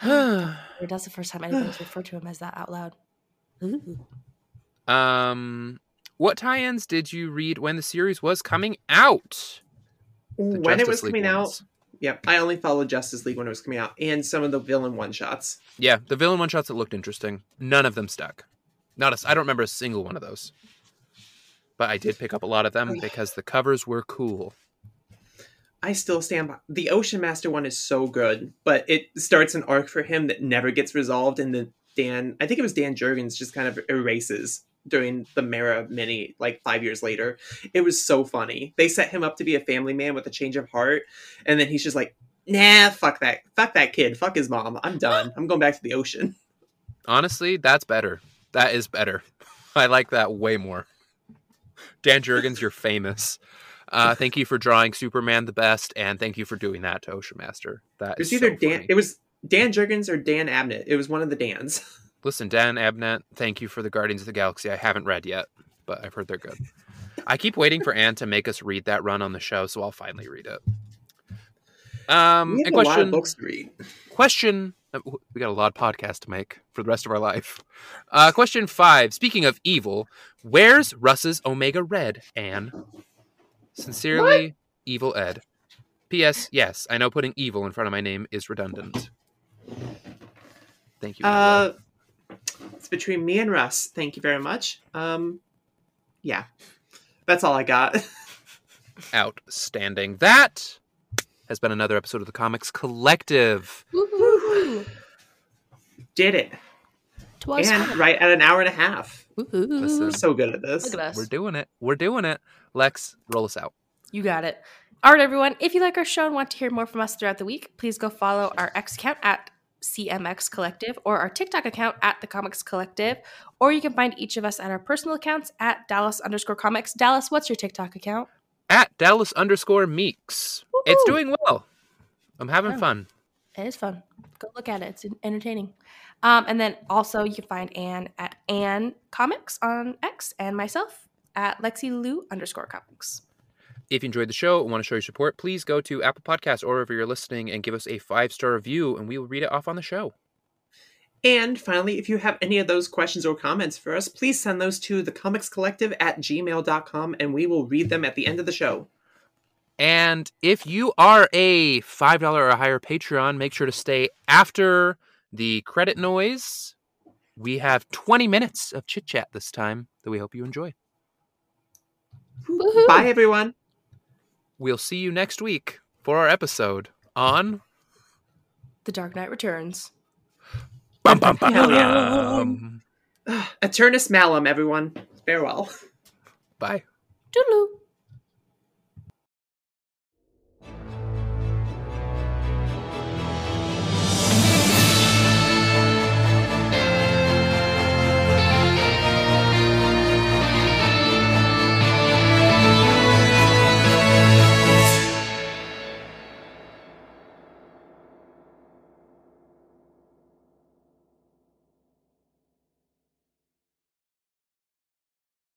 That's the first time anybody's referred to him as that out loud. Ooh. um, what tie-ins did you read when the series was coming out? The when it was League coming out, ones. yep, I only followed Justice League when it was coming out, and some of the villain one shots. Yeah, the villain one shots that looked interesting. None of them stuck. Not a, I don't remember a single one of those. But I did pick up a lot of them oh, because the covers were cool. I still stand by the Ocean Master one is so good, but it starts an arc for him that never gets resolved, and then Dan, I think it was Dan Jurgens, just kind of erases during the Mera mini, like five years later. It was so funny. They set him up to be a family man with a change of heart, and then he's just like, "Nah, fuck that, fuck that kid, fuck his mom. I'm done. I'm going back to the ocean." Honestly, that's better. That is better. I like that way more. Dan Jurgens, you're famous. Uh, thank you for drawing Superman the best, and thank you for doing that to Ocean Master. That It was is either so Dan. funny. It was Dan Jurgens or Dan Abnett. It was one of the Dans. Listen, Dan Abnett, thank you for the Guardians of the Galaxy. I haven't read yet, but I've heard they're good. I keep waiting for Anne to make us read that run on the show, so I'll finally read it. Um, we have a lot question of books to read. question We got a lot of podcasts to make for the rest of our life. Uh, question five. Speaking of evil, where's Russ's Omega Red, Anne? Sincerely, Evil Ed. P.S. Yes, I know putting evil in front of my name is redundant. Thank you. Uh, it's between me and Russ. Thank you very much. Um, yeah, that's all I got. Outstanding. That has been another episode of the Comics Collective. Woohoo! Did it, Twas and fun. right at an hour and a half. Woohoo. Listen. So good at this. Look at us. We're doing it. We're doing it. Lex, roll us out. You got it. All right, everyone. If you like our show and want to hear more from us throughout the week, please go follow our X account at CMX Collective or our TikTok account at The Comics Collective. Or you can find each of us at our personal accounts at Dallas underscore comics. Dallas, what's your TikTok account? At Dallas underscore Meeks. It's doing well. I'm having fun. It is fun. Go look at it. It's entertaining. Um, and then also you can find Anne at Anne Comics on X and myself at Lexi Lou underscore comics. If you enjoyed the show and want to show your support, please go to Apple Podcasts or wherever you're listening and give us a five star review, and we will read it off on the show. And finally, if you have any of those questions or comments for us, please send those to thecomicscollective at gmail.com and we will read them at the end of the show. And if you are a $5 or higher Patreon, make sure to stay after the credit noise. We have 20 minutes of chit chat this time that we hope you enjoy. Woohoo. Bye, everyone. We'll see you next week for our episode on. The Dark Knight Returns. Bum, bum, bum, Hell yeah. bum. Eternus Malum, everyone. Farewell. Bye. Toodaloo.